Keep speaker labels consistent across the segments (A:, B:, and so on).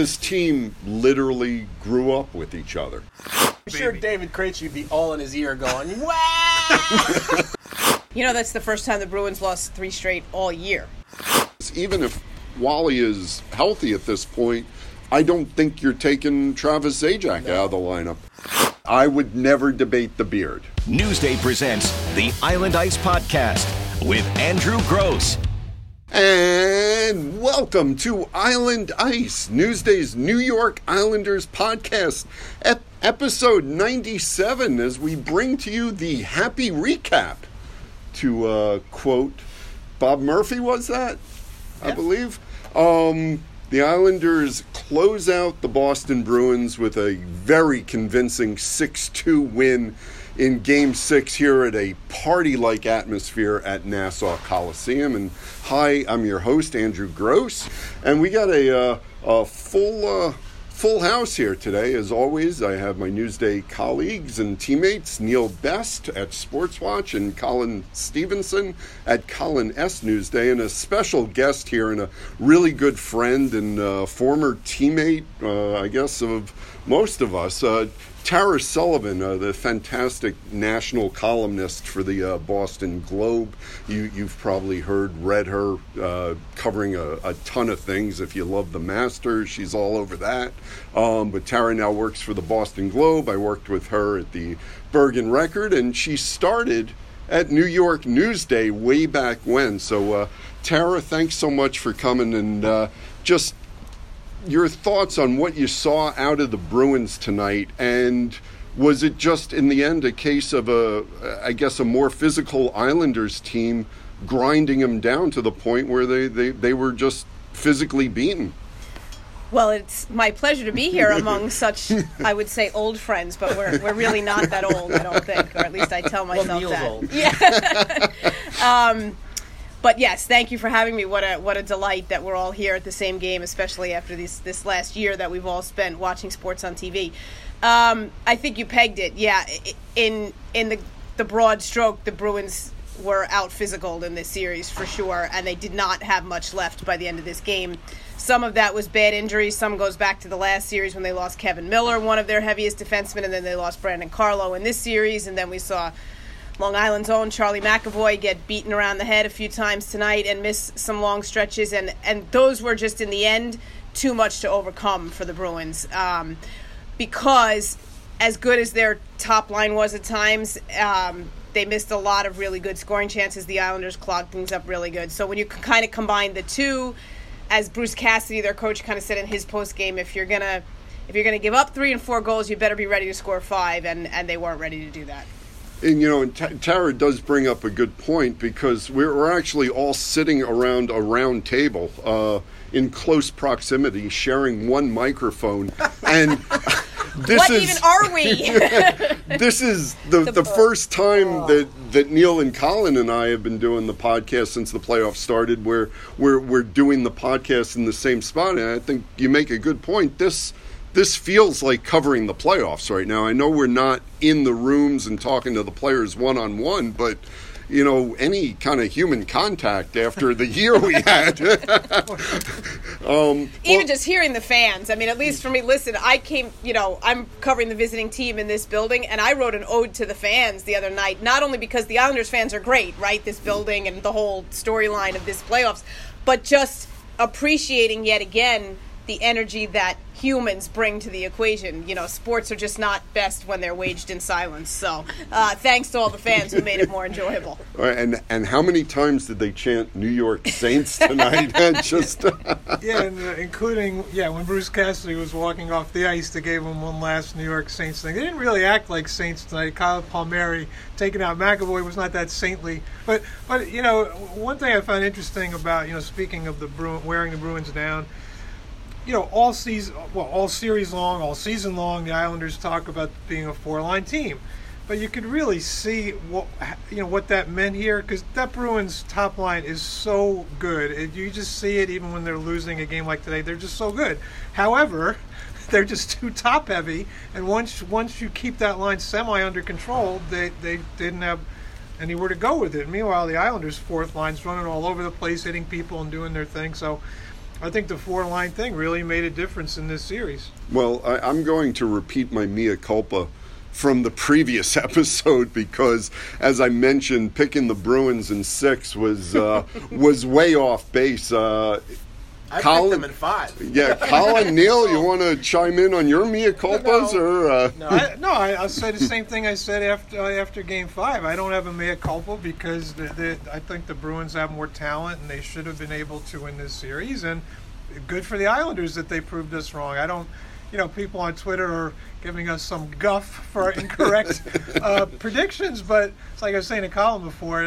A: this team literally grew up with each other.
B: I'm sure David Krejci would be all in his ear going, wow!
C: You know, that's the first time the Bruins lost three straight all year.
A: Even if Wally is healthy at this point, I don't think you're taking Travis Zajac out of the lineup. I would never debate the beard.
D: Newsday presents the Island Ice Podcast with Andrew Gross.
A: And welcome to Island Ice, Newsday's New York Islanders podcast, ep- episode 97, as we bring to you the happy recap. To uh, quote Bob Murphy, was that? I believe. Um, the Islanders close out the Boston Bruins with a very convincing 6 2 win in Game 6 here at a party like atmosphere at Nassau Coliseum. And hi, I'm your host, Andrew Gross. And we got a, uh, a full. Uh, Full house here today, as always. I have my Newsday colleagues and teammates Neil Best at Sportswatch and Colin Stevenson at Colin S Newsday, and a special guest here and a really good friend and uh, former teammate, uh, I guess, of most of us. Uh, Tara Sullivan, uh, the fantastic national columnist for the uh, Boston Globe. You, have probably heard, read her uh, covering a, a, ton of things. If you love the Masters, she's all over that. Um, but Tara now works for the Boston Globe. I worked with her at the Bergen Record, and she started at New York Newsday way back when. So, uh, Tara, thanks so much for coming and uh, just your thoughts on what you saw out of the Bruins tonight, and was it just in the end a case of a, I guess, a more physical Islanders team grinding them down to the point where they, they, they were just physically beaten?
C: Well, it's my pleasure to be here among such, I would say, old friends, but we're, we're really not that old, I don't think, or at least I tell myself
B: well,
C: that.
B: Old.
C: Yeah. um, but yes, thank you for having me. What a what a delight that we're all here at the same game, especially after this this last year that we've all spent watching sports on TV. Um, I think you pegged it. Yeah, in in the the broad stroke, the Bruins were out physical in this series for sure, and they did not have much left by the end of this game. Some of that was bad injuries. Some goes back to the last series when they lost Kevan Miller, one of their heaviest defensemen, and then they lost Brandon Carlo in this series, and then we saw Long Island's own Charlie McAvoy get beaten around the head a few times tonight and miss some long stretches, and and those were just in the end too much to overcome for the Bruins um, because as good as their top line was at times. Um, they missed a lot of really good scoring chances. The Islanders clogged things up really good. So when you kind of combine the two, as Bruce Cassidy, their coach, kind of said in his post game, if you're gonna if you're gonna give up three and four goals, you better be ready to score five, and and they weren't ready to do that.
A: And you know, and T- Tara does bring up a good point because we're, we're actually all sitting around a round table uh, in close proximity, sharing one microphone, and this
C: what
A: is
C: even are we?
A: this is the, the, the first time oh. that, that Neil and Colin and I have been doing the podcast since the playoffs started, where we're we're doing the podcast in the same spot, and I think you make a good point. This this feels like covering the playoffs right now. I know we're not in the rooms and talking to the players one on one, but you know, any kind of human contact after the year we had.
C: um, Even well, just hearing the fans. I mean, at least for me, listen, I came, you know, I'm covering the visiting team in this building, and I wrote an ode to the fans the other night, not only because the Islanders fans are great, right? This building and the whole storyline of this playoffs, but just appreciating yet again the energy that humans bring to the equation. You know, sports are just not best when they're waged in silence. So, uh, thanks to all the fans who made it more enjoyable.
A: And and how many times did they chant New York Saints tonight? just
E: yeah, and, uh, including yeah when Bruce Cassidy was walking off the ice, they gave him one last New York Saints thing. They didn't really act like Saints tonight. Kyle Palmieri taking out McAvoy was not that saintly, but but you know one thing I found interesting about you know speaking of the Bruin wearing the Bruins down you know, all season, well, all series long, all season long, the Islanders talk about being a four-line team, but you could really see what you know what that meant here because that Bruins top line is so good. You just see it even when they're losing a game like today. They're just so good. However, they're just too top heavy, and once once you keep that line semi under control, they they didn't have anywhere to go with it. Meanwhile, the Islanders' fourth line's running all over the place, hitting people and doing their thing. So I think the four line thing really made a difference in this series.
A: Well, I, I'm going to repeat my mea culpa from the previous episode because, as I mentioned, picking the Bruins in six was uh, was way off base. Uh,
B: I
A: Colin-
B: picked them in five.
A: yeah, Colin Neil, you want to chime in on your mea culpas
B: No.
A: or? Uh,
B: No,
E: I, no, I, I'll say the same thing I said after uh, after Game Five. I don't have a mea culpa because the, the, I think the Bruins have more talent and they should have been able to win this series. And good for the Islanders that they proved us wrong. I don't, you know, people on Twitter are giving us some guff for incorrect uh, predictions, but it's like I was saying to Colin before.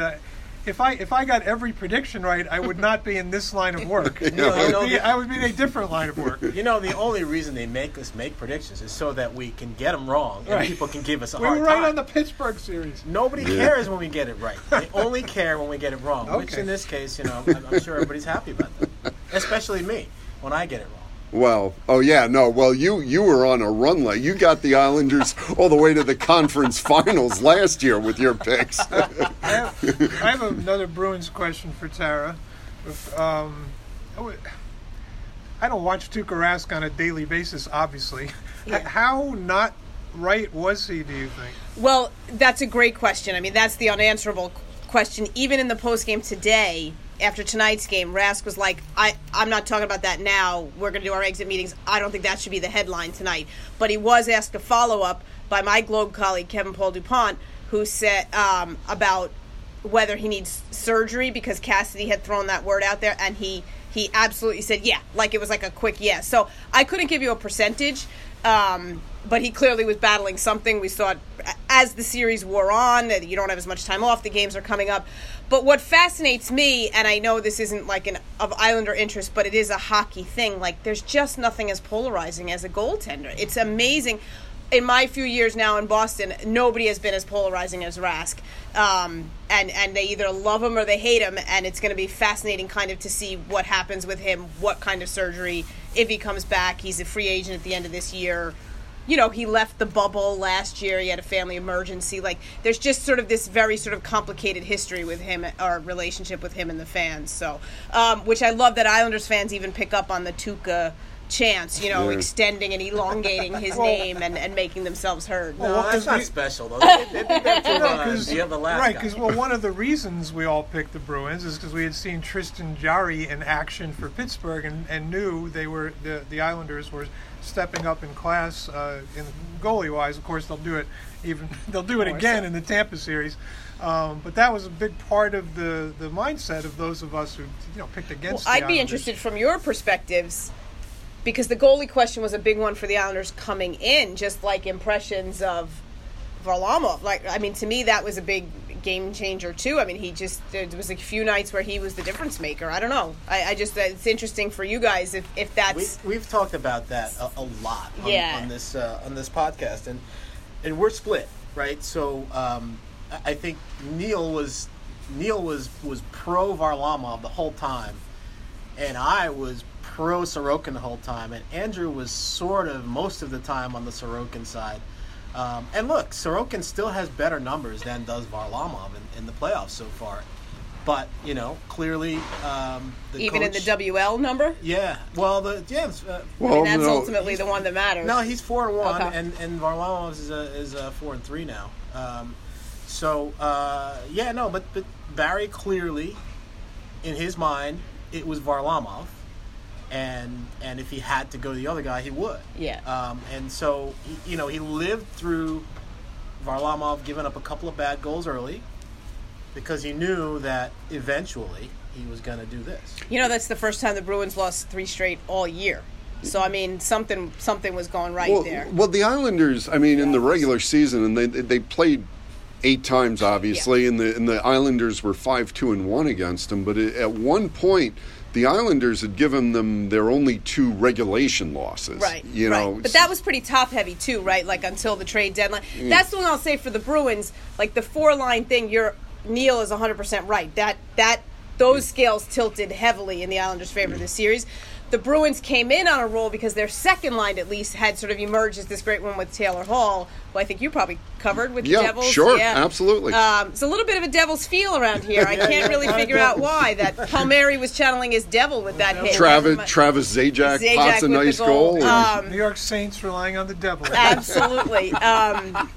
E: That if I if I got every prediction right, I would not be in this line of work. I,
B: no,
E: would be, I would be in a different line of work.
B: You know, the only reason they make us make predictions is so that we can get them wrong and
E: Right.
B: people can give us a
E: We
B: hard
E: were right
B: time.
E: on the Pittsburgh series.
B: Nobody cares when we get it right. They only care when we get it wrong. Which in this case, you know, I'm, I'm sure everybody's happy about that. Especially me when I get it wrong.
A: Well, oh yeah, no. Well, you you were on a run like you got the Islanders all the way to the conference finals last year with your picks.
E: I have, I have another Bruins question for Tara. If, um, I don't watch Tuukka Rask on a daily basis, obviously. H- How not right was he, do you think?
C: Well, that's a great question. I mean, that's the unanswerable question. Even in the post game today, after tonight's game, Rask was like, I, I'm not talking about that now. We're going to do our exit meetings. I don't think that should be the headline tonight. But he was asked a follow up by my Globe colleague, Kevin Paul DuPont, who said um, about whether he needs surgery because Cassidy had thrown that word out there, and he he absolutely said yeah, like it was like a quick yes. So I couldn't give you a percentage, um, but he clearly was battling something. We saw it as the series wore on. You don't have as much time off. The games are coming up. But what fascinates me, and I know this isn't like an of Islander interest, but it is a hockey thing. Like there's just nothing as polarizing as a goaltender. It's amazing in my few years now in Boston, nobody has been as polarizing as Rask. Um, and and they either love him or they hate him, and it's going to be fascinating, kind of, to see what happens with him, what kind of surgery, if he comes back. He's a free agent at the end of this year. You know, he left the bubble last year. He had a family emergency. Like, there's just sort of this very sort of complicated history with him, or relationship with him and the fans. So, um, which I love that Islanders fans even pick up on the Tuukka chance, you know,
A: Yeah.
C: extending and elongating his name and, and making themselves heard.
B: No,
E: well,
B: that's
E: 'cause
B: not
E: we-
B: special though. They, they did that to
E: No,
B: uh,
E: 'cause-
B: the last
E: right, because well, one of the reasons we all picked the Bruins is because we had seen Tristan Jarry in action for Pittsburgh and, and knew they were the the Islanders were stepping up in class uh, in goalie wise. Of course, they'll do it even they'll do it again in the Tampa series. Um, but that was a big part of the, the mindset of those of us who you know picked
C: Well,
E: against. the
C: I'd be interested from your perspectives because the goalie question was a big one for the Islanders coming in, just like impressions of Varlamov. Like, I mean, to me, that was a big game changer too. I mean, he just there was a few nights where he was the difference maker. I don't know. I, I just it's interesting for you guys if if that's
B: we've talked about that a, a lot on,
C: Yeah.
B: on this uh, on this podcast, and and we're split, right? So um, I I think Neil was Neil was was pro Varlamov the whole time, and I was pro Sorokin the whole time, and Andrew was sort of most of the time on the Sorokin side. Um, and look, Sorokin still has better numbers than does Varlamov in, in the playoffs so far. But you know, clearly, um, the
C: even in the WL number.
B: yeah. Well, the yeah. it's, Uh,
C: I mean, that's
A: no,
C: ultimately the one that matters.
B: no, he's four and one,
C: Okay.
B: and and Varlamov is a, is a four and three now. Um, so uh, yeah, no, but but Barry clearly, in his mind, it was Varlamov, and and if he had to go to the other guy, he would.
C: Yeah.
B: Um, and so he, you know he lived through Varlamov giving up a couple of bad goals early, because he knew that eventually he was going to do this.
C: You know, that's the first time the Bruins lost three straight all year. So I mean, something something was going right
A: well,
C: there.
A: well, the Islanders. I mean, in the regular season, and they they played eight times, obviously, and the and the Islanders were five two and one against them. But at one point, the Islanders had given them their only two regulation losses.
C: Right.
A: You
C: right.
A: know,
C: But that was pretty top heavy too, right? Like until the trade deadline. Mm. That's the one I'll say for the Bruins. Like the four line thing, your Neil is 100 percent right. That that those scales tilted heavily in the Islanders' favor this series. The Bruins came in on a roll because their second line, at least, had sort of emerged as this great one with Taylor Hall, who I think you probably covered with
A: Yeah,
C: the Devils.
A: sure, absolutely.
C: Um, it's a little bit of a Devil's feel around here. I can't really figure out why that Palmieri was channeling his devil with that hit.
A: Travis Travis Zajac,
C: Zajac
A: pots a
C: with the
A: nice
C: goal.
A: goal.
C: Um,
E: New York Saints relying on the devil.
C: Absolutely. Um,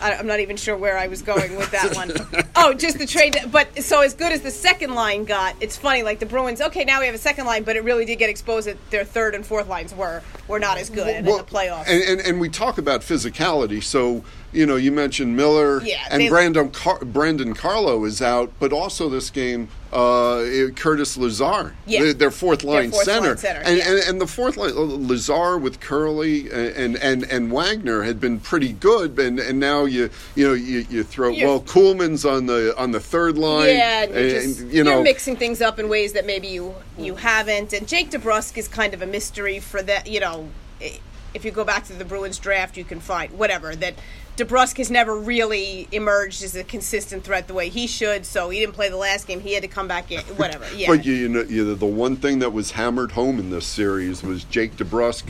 C: I, I'm not even sure where I was going with that one. Oh, just the trade. But so as good as the second line got, it's funny. Like the Bruins, okay, now we have a second line, but it really did get exposed that their third and fourth lines were were not as good in the playoffs.
A: And, and and we talk about physicality. So you know, you mentioned Miller
C: Yeah,
A: and
C: they-
A: Brandon Car- Brandon Carlo is out, but also this game, uh, Curtis Lazar,
C: Yeah.
A: their, their fourth line
C: fourth
A: center,
C: line center,
A: and,
C: yeah.
A: and and the fourth line, uh, Lazar with Kuraly and and and Wagner had been pretty good, and and now you you know you, you throw
C: You're-
A: well Kuhlman's on the on the third line,
C: yeah, and you're, just,
A: you know
C: mixing things up in ways that maybe you you haven't. And Jake DeBrusk is kind of a mystery for that. You know, i- if you go back to the Bruins draft, you can find whatever that. DeBrusk has never really emerged as a consistent threat the way he should, so he didn't play the last game. He had to come back in. Whatever, yeah.
A: But you, you know, you, the one thing that was hammered home in this series was Jake DeBrusk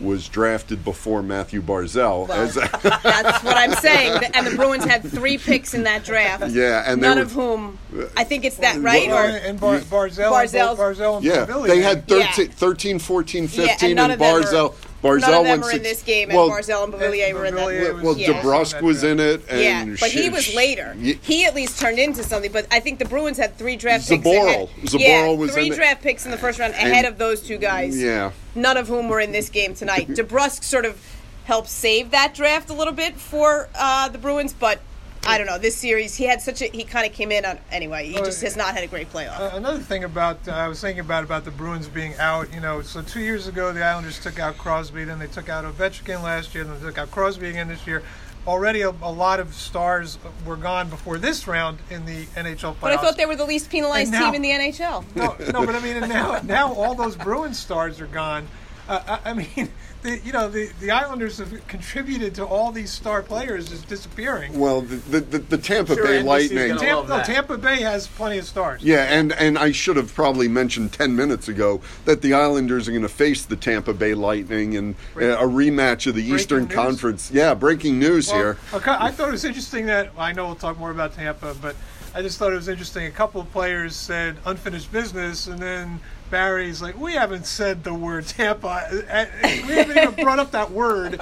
A: was drafted before Matthew Barzal.
C: Well,
A: as,
C: That's what I'm saying. And the Bruins had three picks in that draft.
A: Yeah, and they
C: none
A: were-
C: of whom I think it's that right
E: Well,
C: or
E: and Bar- Barzal,
C: Barzal's-
E: Barzal and
A: yeah,
E: Beauvillier.
A: they had 13,
C: Yeah.
A: 13 14, 15,
C: yeah, and none of them
A: Barzal.
C: are,
A: Barzal
C: none of them
A: went
C: were in this game,
A: well,
C: and Barzal and Beauvillier were in that.
E: Beauvillier
A: Well, well
C: Yeah.
A: DeBrusk was in it, and
C: Yeah, but he was later.
A: Ye-
C: He at least turned into something. But I think the Bruins had three draft picks.
A: Zboril.
C: ahead.
A: Zboril
C: yeah,
A: was
C: three
A: in it.
C: picks in the first round ahead
A: And-
C: of those two guys.
A: yeah.
C: None of whom were in this game tonight. DeBrusk sort of helped save that draft a little bit for uh, the Bruins, but I don't know. This series, he had such a he kind of came in on anyway. He just has not had a great playoff.
E: Uh, another thing about uh, I was thinking about about the Bruins being out. You know, so two years ago the Islanders took out Crosby, then they took out Ovechkin last year, then they took out Crosby again this year. Already a, a lot of stars were gone before this round in the NHL playoffs.
C: but I thought they were the least penalized
E: now-
C: team in the NHL.
E: no, no, but I mean, now now all those Bruins stars are gone. Uh, I, I mean, the, you know, the, the Islanders have contributed to all these star players just disappearing.
A: Well, the, the, the, the Tampa
B: Sure,
A: Bay
B: NBC's
A: Lightning.
B: gonna
E: Tampa,
B: love
E: no,
B: that.
E: Tampa Bay has plenty of stars.
A: Yeah, and, and I should have probably mentioned 10 minutes ago that the Islanders are going to face the Tampa Bay Lightning in uh, a rematch of the Eastern
E: news?
A: Conference. Yeah, breaking news
E: Well,
A: here.
E: okay, I thought it was interesting that I know we'll talk more about Tampa, but I just thought it was interesting. A couple of players said unfinished business, and then Barry's like, "We haven't said the word Tampa. Uh, We haven't even brought up that word."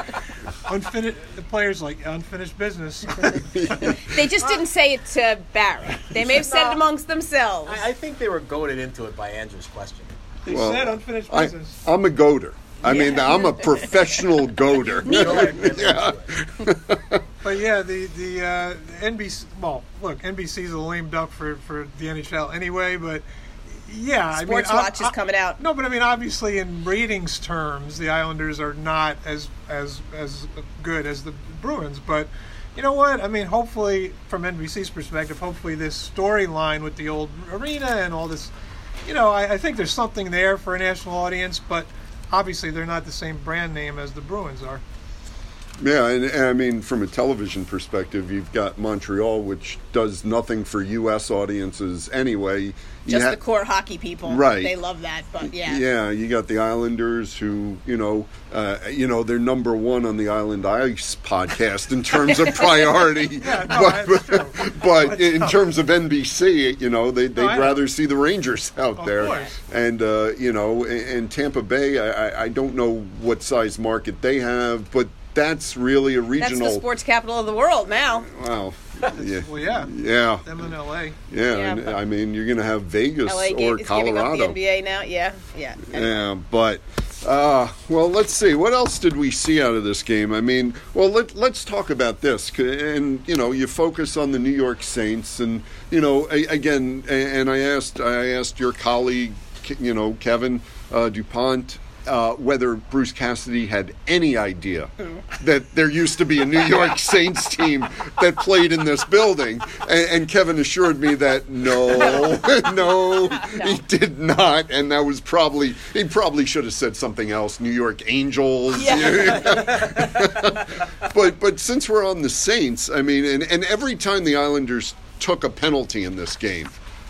E: Unfinished. The players like unfinished business.
C: They just didn't say it to Barry. They may have said it amongst themselves.
B: I, I think they were goaded into it by Andrew's question.
E: They
A: Well,
E: said unfinished
A: I,
E: business.
A: I'm a goader. I mean, I'm a professional goader.
B: Go ahead, get into it.
E: But yeah, the the uh, NBC. Well, look, NBC's a lame duck for for the NHL anyway. But yeah, I mean,
C: Sports
E: I-
C: Watch is coming out.
E: No, but I mean, obviously, in ratings terms, the Islanders are not as as as good as the Bruins. But you know what? I mean, hopefully, from NBC's perspective, hopefully this storyline with the old arena and all this, you know, I, I think there's something there for a national audience. But obviously, they're not the same brand name as the Bruins are.
A: Yeah, and, and I mean, from a television perspective, you've got Montreal, which does nothing for U.S. audiences anyway.
C: Just
A: ha-
C: the core hockey people.
A: Right.
C: They love that, but yeah.
A: Yeah, you got the Islanders, who you know, uh, you know, they're number one on the Island Ice podcast in terms of priority.
E: Yeah, no, true.
A: but in terms of NBC, you know, they, they'd
E: I know.
A: rather see the Rangers out
E: Of
A: there.
E: course.
A: And, uh, you know, and, and Tampa Bay, I, I- I don't know what size market they have, but that's really a regional.
C: That's
A: regional.
C: the sports capital of the world now.
A: Wow. Yeah.
E: Well, yeah,
A: Yeah.
E: them in L.A.
A: Yeah.
C: Yeah,
A: and, I mean, you're going to have Vegas
C: LA
A: or
C: ga- is giving up
A: Colorado.
C: the NBA now. Yeah, yeah.
A: Yeah, but uh, well, let's see. What else did we see out of this game? I mean, well, let, let's talk about this. And you know, you focus on the New York Saints, and you know, again, and I asked, I asked your colleague, you know, Kevin uh, Dupont. Uh, whether Bruce Cassidy had any idea that there used to be a New York Saints team that played in this building, and, and Kevin assured me that no, no, he did not, and that was probably he probably should have said something else, New York Angels. but but since we're on the Saints, I mean, and, and every time the Islanders took a penalty in this game,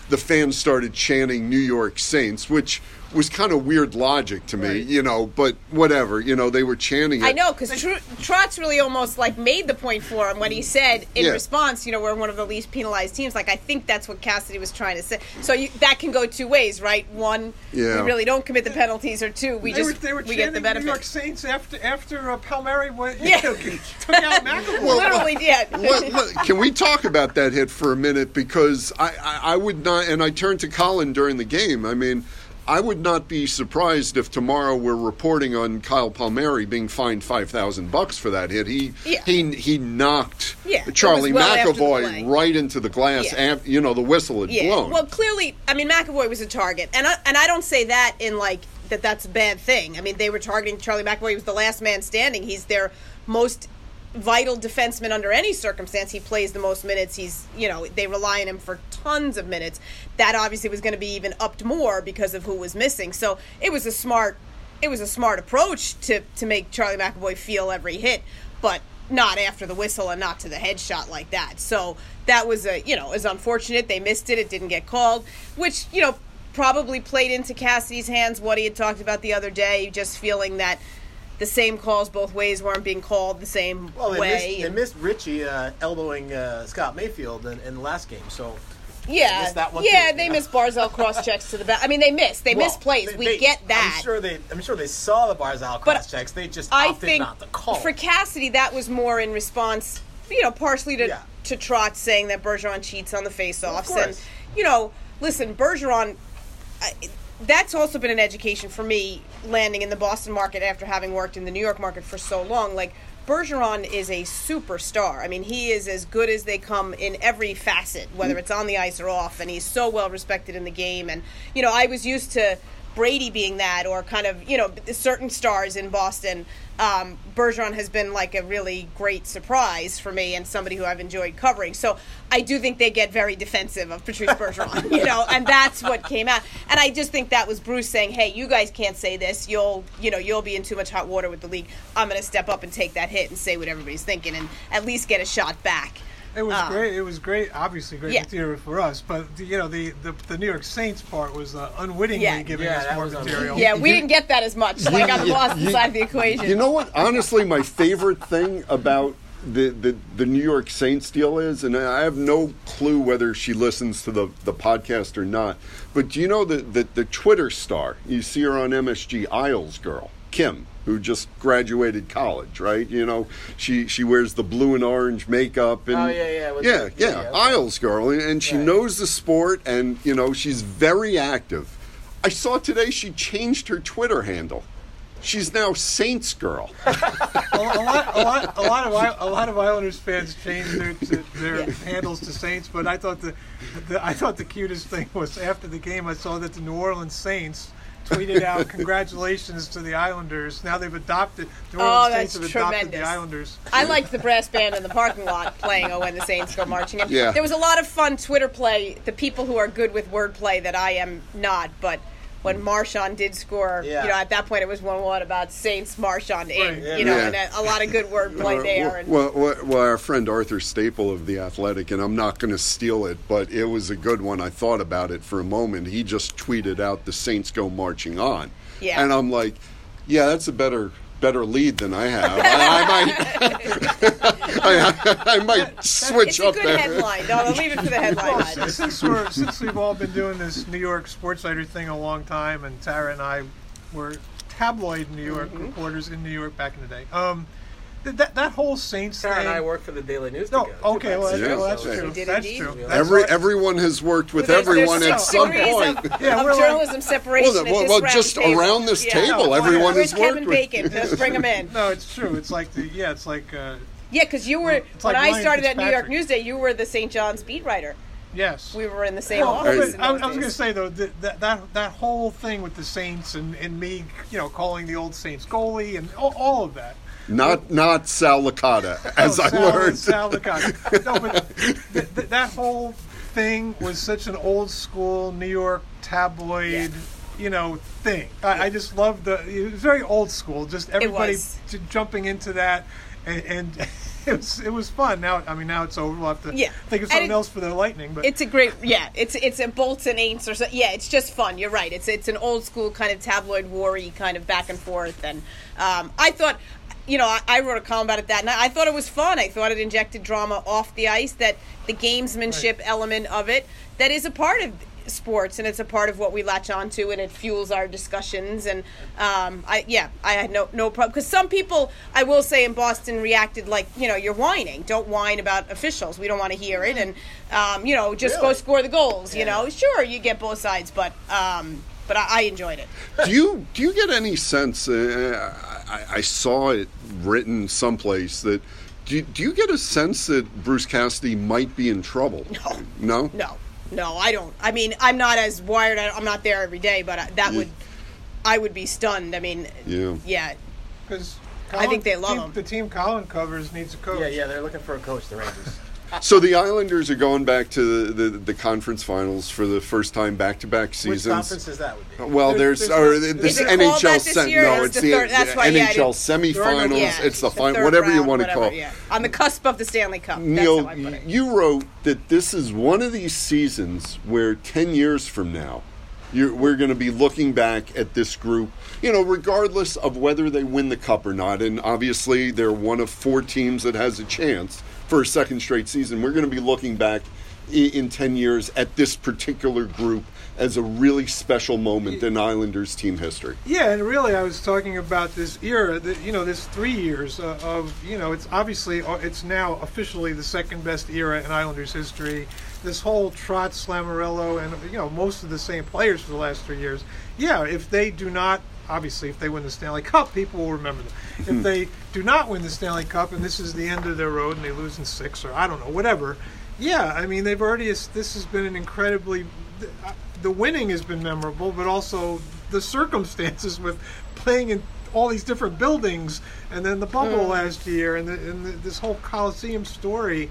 A: the fans started chanting New York Saints, which was kind of weird logic to me,
E: Right.
A: you know. But whatever, you know, they were chanting it.
C: I know because Tr- Trotz really almost like made the point for him when he said in
A: Yeah.
C: response, you know, we're one of the least penalized teams. Like I think that's what Cassidy was trying to say. So you, that can go two ways, right? One,
A: Yeah.
C: we really don't commit the penalties, or two, we
E: They
C: just
E: were, they were
C: we get the
E: chanting New York. Saints after after uh, Palmieri went, you
C: Yeah.
E: know, took out McAvoy.
C: Literally did.
A: Let- let- can we talk about that hit for a minute? Because I, I, I would not, and I turned to Colin during the game. I mean, I would not be surprised if tomorrow we're reporting on Kyle Palmieri being fined five thousand bucks for that hit. He
C: Yeah.
A: he he knocked
C: Yeah,
A: Charlie
C: well
A: McAvoy right into the glass.
C: Yeah.
A: You know, the whistle had
C: Yeah.
A: blown.
C: Well, clearly, I mean, McAvoy was a target, and I, and I don't say that in like that. That's a bad thing. I mean, they were targeting Charlie McAvoy. He was the last man standing. He's their most vital defenseman under any circumstance. He plays the most minutes. He's you know they rely on him for tons of minutes. That obviously was going to be even upped more because of who was missing. So it was a smart it was a smart approach to to make Charlie McAvoy feel every hit, but not after the whistle and not to the headshot like that. So that was a you know is unfortunate. They missed it. It didn't get called, which you know probably played into Cassidy's hands. What he had talked about the other day, just feeling that the same calls both ways weren't being called the same
B: Well, they
C: way.
B: missed, they missed Ritchie uh, elbowing uh, Scott Mayfield in, in the last game. So
C: yeah,
B: missed that one
C: yeah,
B: too.
C: they missed Barzal cross checks to the back. I mean, they missed. They
B: Well,
C: missed plays.
B: they-
C: we
B: they-
C: get that.
B: I'm sure they. I'm sure they saw the Barzal
C: But
B: cross checks. They just
C: I
B: opted
C: think
B: not to call.
C: for Cassidy, that was more in response, you know, partially to
B: Yeah.
C: to Trotz saying that Bergeron cheats on the faceoffs,
B: course.
C: and you know, listen, Bergeron. I, that's also been an education for me landing in the Boston market after having worked in the New York market for so long. Like Bergeron is a superstar. I mean, he is as good as they come in every facet, whether mm-hmm. it's on the ice or off, and he's so well respected in the game. And you know, I was used to Brady being that, or kind of you know certain stars in Boston. Um, Bergeron has been like a really great surprise for me and somebody who I've enjoyed covering. So I do think they get very defensive of Patrice Bergeron, you know, and that's what came out. And I just think that was Bruce saying, "Hey, you guys can't say this. You'll, you know, you'll be in too much hot water with the league. I'm going to step up and take that hit and say what everybody's thinking and at least get a shot back."
E: It was
C: Uh,
E: great. It was great. Obviously, great
C: Yeah.
E: material for us. But the, you know, the, the the New York Saints part was uh, unwittingly
C: Yeah.
E: giving
B: Yeah,
E: us
B: that
E: more
B: was
E: material.
C: Yeah, we didn't get that as much like on the Boston
A: you-
C: side of the equation.
A: You know what? Honestly, my favorite thing about the, the, the New York Saints deal is, and I have no clue whether she listens to the, the podcast or not, but do you know the, the, the Twitter star? You see her on MSG, Isles girl, Kim, who just graduated college, right? You know, she, she wears the blue and orange makeup. And,
B: Oh, yeah, yeah, with
A: Yeah,
B: the-
A: yeah,
B: yeah, okay.
A: Isles girl. And, and she
B: Right.
A: knows the sport, and, you know, she's very active. I saw today she changed her Twitter handle. She's now Saints girl.
E: a, a lot, a lot, a lot of I- a lot of Islanders fans changed their their
C: Yeah.
E: handles to Saints, but I thought the, the I thought the cutest thing was after the game I saw that the New Orleans Saints tweeted out congratulations to the Islanders. Now they've adopted New
C: Oh,
E: Orleans
C: that's
E: Saints have adopted the
C: tremendous.
E: Islanders.
C: I liked the brass band in the parking lot playing "Oh When the Saints Go Marching In."
A: Yeah.
C: There was a lot of fun Twitter play. The people who are good with wordplay that I am not, but when Marshawn did score,
B: Yeah.
C: you know, at that point it was one one about Saints Marshawn in,
E: Right.
B: Yeah.
C: you know,
A: Yeah.
C: and a, a lot of good wordplay there. And,
A: Well, well, well, our friend Arthur Staple of the Athletic, and I'm not going to steal it, but it was a good one. I thought about it for a moment. He just tweeted out "The Saints go marching on,"
C: Yeah.
A: and I'm like, "Yeah, that's a better." Better lead than I have. I, I might, I, I might switch
C: it's a good
A: there.
C: headline. No, I'll leave it for the headline.
E: Well,
C: Heidi.
E: since we're since we've all been doing this New York sports writer thing a long time, and Tara and I were tabloid New York
C: Mm-hmm.
E: reporters in New York back in the day. Um, th- that that whole Saints
B: Sarah
E: thing.
B: and I work for the Daily News
E: no,
B: together.
E: okay, well, that's,
A: Yeah.
E: well, that's true.
C: We did
E: that's
C: indeed.
E: true. That's
A: Every
E: why-
A: everyone has worked with
C: There's- there's
A: everyone at some point.
C: Of,
E: Yeah,
C: of
E: we're like-
C: journalism separation.
A: Well,
C: at
A: well,
C: this
A: well,
C: round
A: just
C: table.
A: around this
C: Yeah.
A: table,
E: No,
A: everyone has worked
C: Kevin
A: with.
C: Bacon? Let's bring him in.
E: No, it's true. It's like the yeah, it's like uh,
C: Yeah, because you were
E: It's
C: when
E: like
C: I
E: Ryan
C: started at New York
E: Fitzpatrick.
C: Newsday, you were the St. John's beat writer.
E: yes.
C: We were in the same
E: Well,
C: office.
E: but
C: in
E: I,
C: those
E: I was going to
C: days.
E: say though that, that that that whole thing with the Saints and, and me, you know, calling the old Saints goalie and all, all of that.
A: Not not Sal Licata, as
E: Oh,
A: I
E: Sal-
A: learned.
E: Sal Licata. no, but th- th- that whole thing was such an old school New York tabloid,
C: Yeah.
E: you know, thing. I, I just loved the. It was very old school. Just everybody
C: was.
E: j- jumping into that. And, and it was it was fun. Now I mean now it's over. We'll have to
C: Yeah.
E: think of something
C: it-
E: else for the lightning. But
C: It's a great, yeah. It's it's a bolts and ain'ts or so. Yeah, it's just fun. You're right. It's it's an old school kind of tabloid war-y kind of back and forth. And um, I thought, you know, I, I wrote a column about it that night. I thought it was fun. I thought it injected drama off the ice. That the gamesmanship element of it that is a part of sports and it's a part of what we latch onto and it fuels our discussions and um, I yeah I had no no problem because some people I will say in Boston reacted like you know you're whining don't whine about officials we don't want to hear it and um, you know just go score the goals you know sure you get both sides but um, but I, I enjoyed it
A: do you do you get any sense? Uh, I, I saw it written someplace that. Do, do you get a sense that Bruce Cassidy might be in trouble?
C: No.
A: No.
C: no no I don't I mean I'm not as wired I- I'm not there every day but I, that
A: Yeah.
C: would I would be stunned I mean
A: Yeah.
C: yeah
E: because
C: I think they love
E: team,
C: him.
E: The team Colin covers needs a coach.
B: Yeah, yeah, they're looking for a coach. The Rangers.
A: So the Islanders are going back to the, the, the conference finals for the first time back to back
B: Which
A: seasons.
B: conference is that? Would be?
A: Well, there's,
E: There's-
A: or
E: there's-
A: this
C: Is it called
A: NHL
C: that this
A: sem-
C: year?
A: no,
C: It's
A: it's
C: the
A: the,
C: third- that's
A: the
C: why, yeah,
A: NHL semifinals.
C: Yeah,
A: it's the, final,
C: third
A: whatever you
C: round,
A: want to call. it.
C: yeah. on the cusp of the Stanley Cup
A: Neil,
C: that's how I put it
A: you wrote that this is one of these seasons where 10 years from now, you're, we're going to be looking back at this group, you know, regardless of whether they win the cup or not. And obviously, they're one of four teams that has a chance for a second straight season. We're going to be looking back in 10 years at this particular group as a really special moment in Islanders team history.
E: Yeah, and really, I was talking about this era. That, you know, this three years uh, of you know, it's obviously uh, it's now officially the second best era in Islanders history. This whole Trotz, Lamoriello, and you know, most of the same players for the last three years. Yeah, if they do not, obviously, if they win the Stanley Cup, people will remember them. if hmm. they do not win the Stanley Cup, and this is the end of their road, and they lose in six, or I don't know, whatever. Yeah, I mean, they've already. This has been an incredibly. Uh, the winning has been memorable, but also the circumstances with playing in all these different buildings, and then the bubble hmm. last year, and, the, and the, this whole Coliseum story.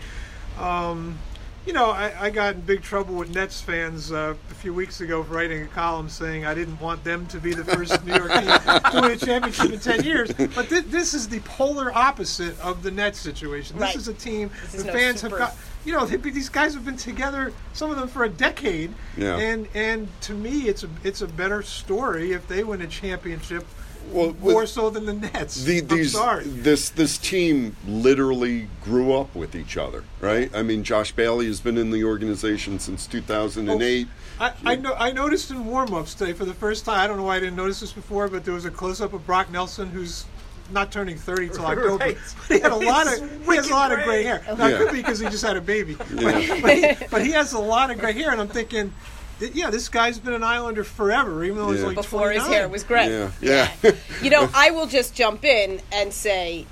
E: Um, you know, I, I got in big trouble with Nets fans uh, a few weeks ago for writing a column saying I didn't want them to be the first New York team to win a championship in 10 years. But thi- this is the polar opposite of the Nets situation. This
C: Right.
E: is a team
C: This
E: the
C: no
E: fans
C: super-
E: have got. You know, they- these guys have been together, some of them for a decade,
A: Yeah.
E: and and to me, it's a it's a better story if they win a championship,
A: Well,
E: more so than the Nets.
A: the,
E: I'm
A: these
E: sorry.
A: this this team literally grew up with each other, right? I mean, Josh Bailey has been in the organization since 2008.
E: I, I know. I noticed in warm-ups today for the first time. I don't know why I didn't notice this before, but there was a close-up of Brock Nelson, who's not turning thirty till October.
B: Right.
E: But he had a lot of
B: It's
E: he has a lot of gray
B: gray.
E: hair. Now,
A: Yeah.
E: it could be because he just had a baby,
A: Yeah.
E: but, but, but he has a lot of gray hair, and I'm thinking, th- yeah, this guy's been an Islander forever, even though he's
A: Yeah.
E: like
C: before his
E: 29.
C: hair was gray.
A: Yeah, yeah.
C: you know, I will just jump in and say,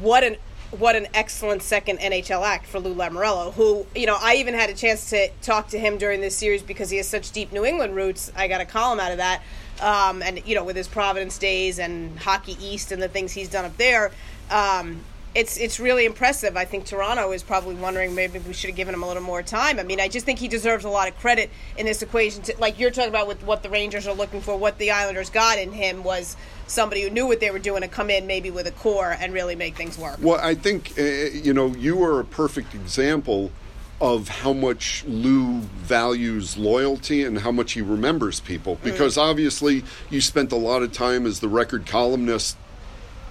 C: what an what an excellent second NHL act for Lou Lamoriello, who you know I even had a chance to talk to him during this series because he has such deep New England roots. I got a column out of that, um, and you know with his Providence days and Hockey East and the things he's done up there. Um, it's it's really impressive. I think Toronto is probably wondering maybe we should have given him a little more time. I mean, I just think he deserves a lot of credit in this equation. To, like you're talking about with what the Rangers are looking for, what the Islanders got in him was somebody who knew what they were doing to come in maybe with a core and really make things work.
A: Well, I think uh, you know you are a perfect example of how much Lou values loyalty and how much he remembers people because obviously you spent a lot of time as the record columnist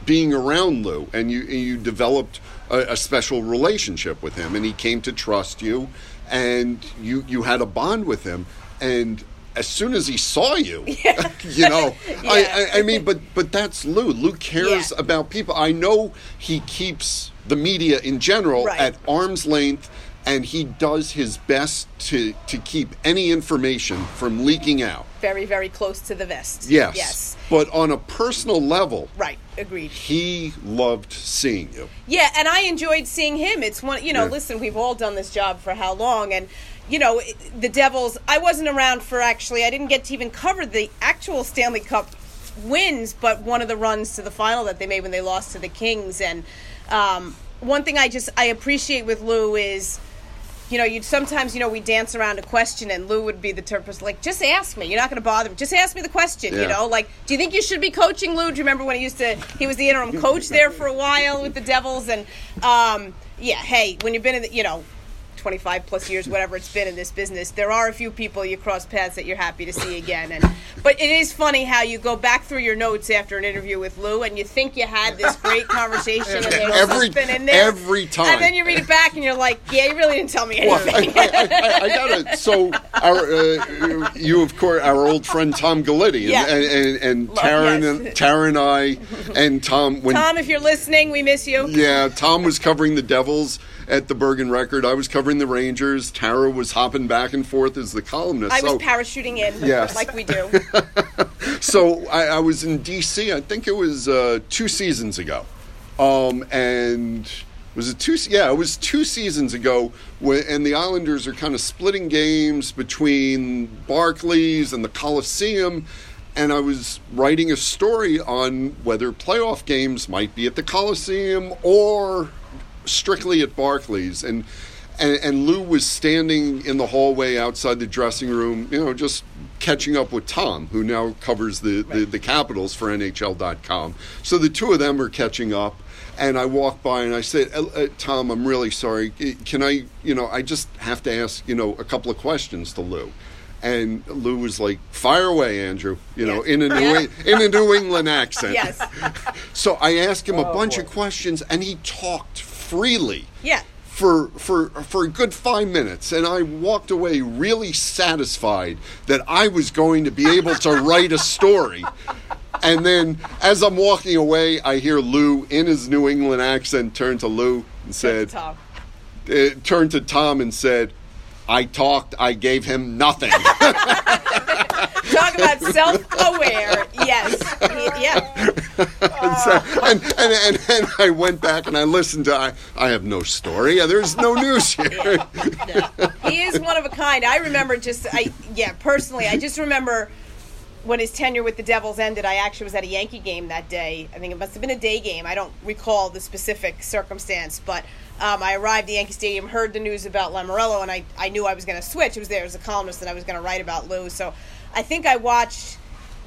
A: being around Lou, and you you developed a, a special relationship with him, and he came to trust you, and you you had a bond with him, and as soon as he saw you, you know, I, I, I mean, but but that's Lou. Lou cares
C: Yeah.
A: about people. I know he keeps the media in general
C: Right.
A: at arm's length. And he does his best to, to keep any information from leaking out.
C: Very, very close to the vest.
A: Yes.
C: Yes.
A: But on a personal level,
C: Right. Agreed.
A: he loved seeing you.
C: Yeah, and I enjoyed seeing him. It's one, you know,
A: Yeah.
C: listen, we've all done this job for how long? And, you know, the Devils, I wasn't around for actually, I didn't get to even cover the actual Stanley Cup wins, but one of the runs to the final that they made when they lost to the Kings. And um, one thing I just, I appreciate with Lou is, you know, you'd sometimes, you know, we dance around a question, and Lou would be the of like, just ask me. You're not going to bother me. Just ask me the question. You know, like, do you think you should be coaching Lou? Do you remember when he used to? He was the interim coach there for a while with the Devils, and um, yeah, hey, when you've been in, the, you know. 25 plus years, whatever it's been in this business, there are a few people you cross paths that you're happy to see again. And but it is funny how you go back through your notes after an interview with Lou, and you think you had this great conversation, and there's
A: Every-
C: something in there
A: every time.
C: and then you read it back, and you're like, yeah, you really didn't tell me
A: Well,
C: anything.
A: I, I, I, I gotta. So, our uh, you of course, our old friend Tom Gulitti, and
C: Yeah.
A: and, and, and
C: Love-
A: Taryn,
C: yes.
A: and Taryn and I, and Tom. When
C: Tom, if you're listening, we miss you.
A: yeah, Tom was covering the Devils at the Bergen Record. I was covering the Rangers. Tara was hopping back and forth as the columnist.
C: I was
A: so,
C: parachuting in,
A: Yes.
C: like we do.
A: so I, I was in DC. I think it was uh, two seasons ago, um, and was it two? Yeah, it was two seasons ago. When, and the Islanders are kind of splitting games between Barclays and the Coliseum. And I was writing a story on whether playoff games might be at the Coliseum or strictly at Barclays. And and, and Lou was standing in the hallway outside the dressing room, you know, just catching up with Tom, who now covers the, the, the Capitals for NHL.com. So the two of them are catching up. And I walked by and I said, uh, uh, Tom, I'm really sorry. Can I, you know, I just have to ask, you know, a couple of questions to Lou. And Lou was like, "Fire away, Andrew." You know, in a New in a New England accent.
C: Yes.
A: So I asked him a
B: Oh,
A: bunch
B: boy.
A: of questions, and he talked freely
C: Yeah.
A: for for for a good five minutes, and I walked away really satisfied that I was going to be able to write a story. And then, as I'm walking away, I hear Lou in his New England accent turn to Lou and said,
C: Tom.
A: uh, turned to Tom and said, "I talked. I gave him nothing."
C: Talk about self-aware. Yes. Yeah.
A: So- and, and, and, and I went back and I listened to. I, I have no story. There's no news here.
C: He is one of a kind. I remember just, I yeah, personally, I just remember when his tenure with the Devils ended. I actually was at a Yankee game that day. I think it must have been a day game. I don't recall the specific circumstance, but um, I arrived at Yankee Stadium, heard the news about Lamoriello, and I, I knew I was going to switch. It was there as a columnist, that I was going to write about Lou. So I think I watched.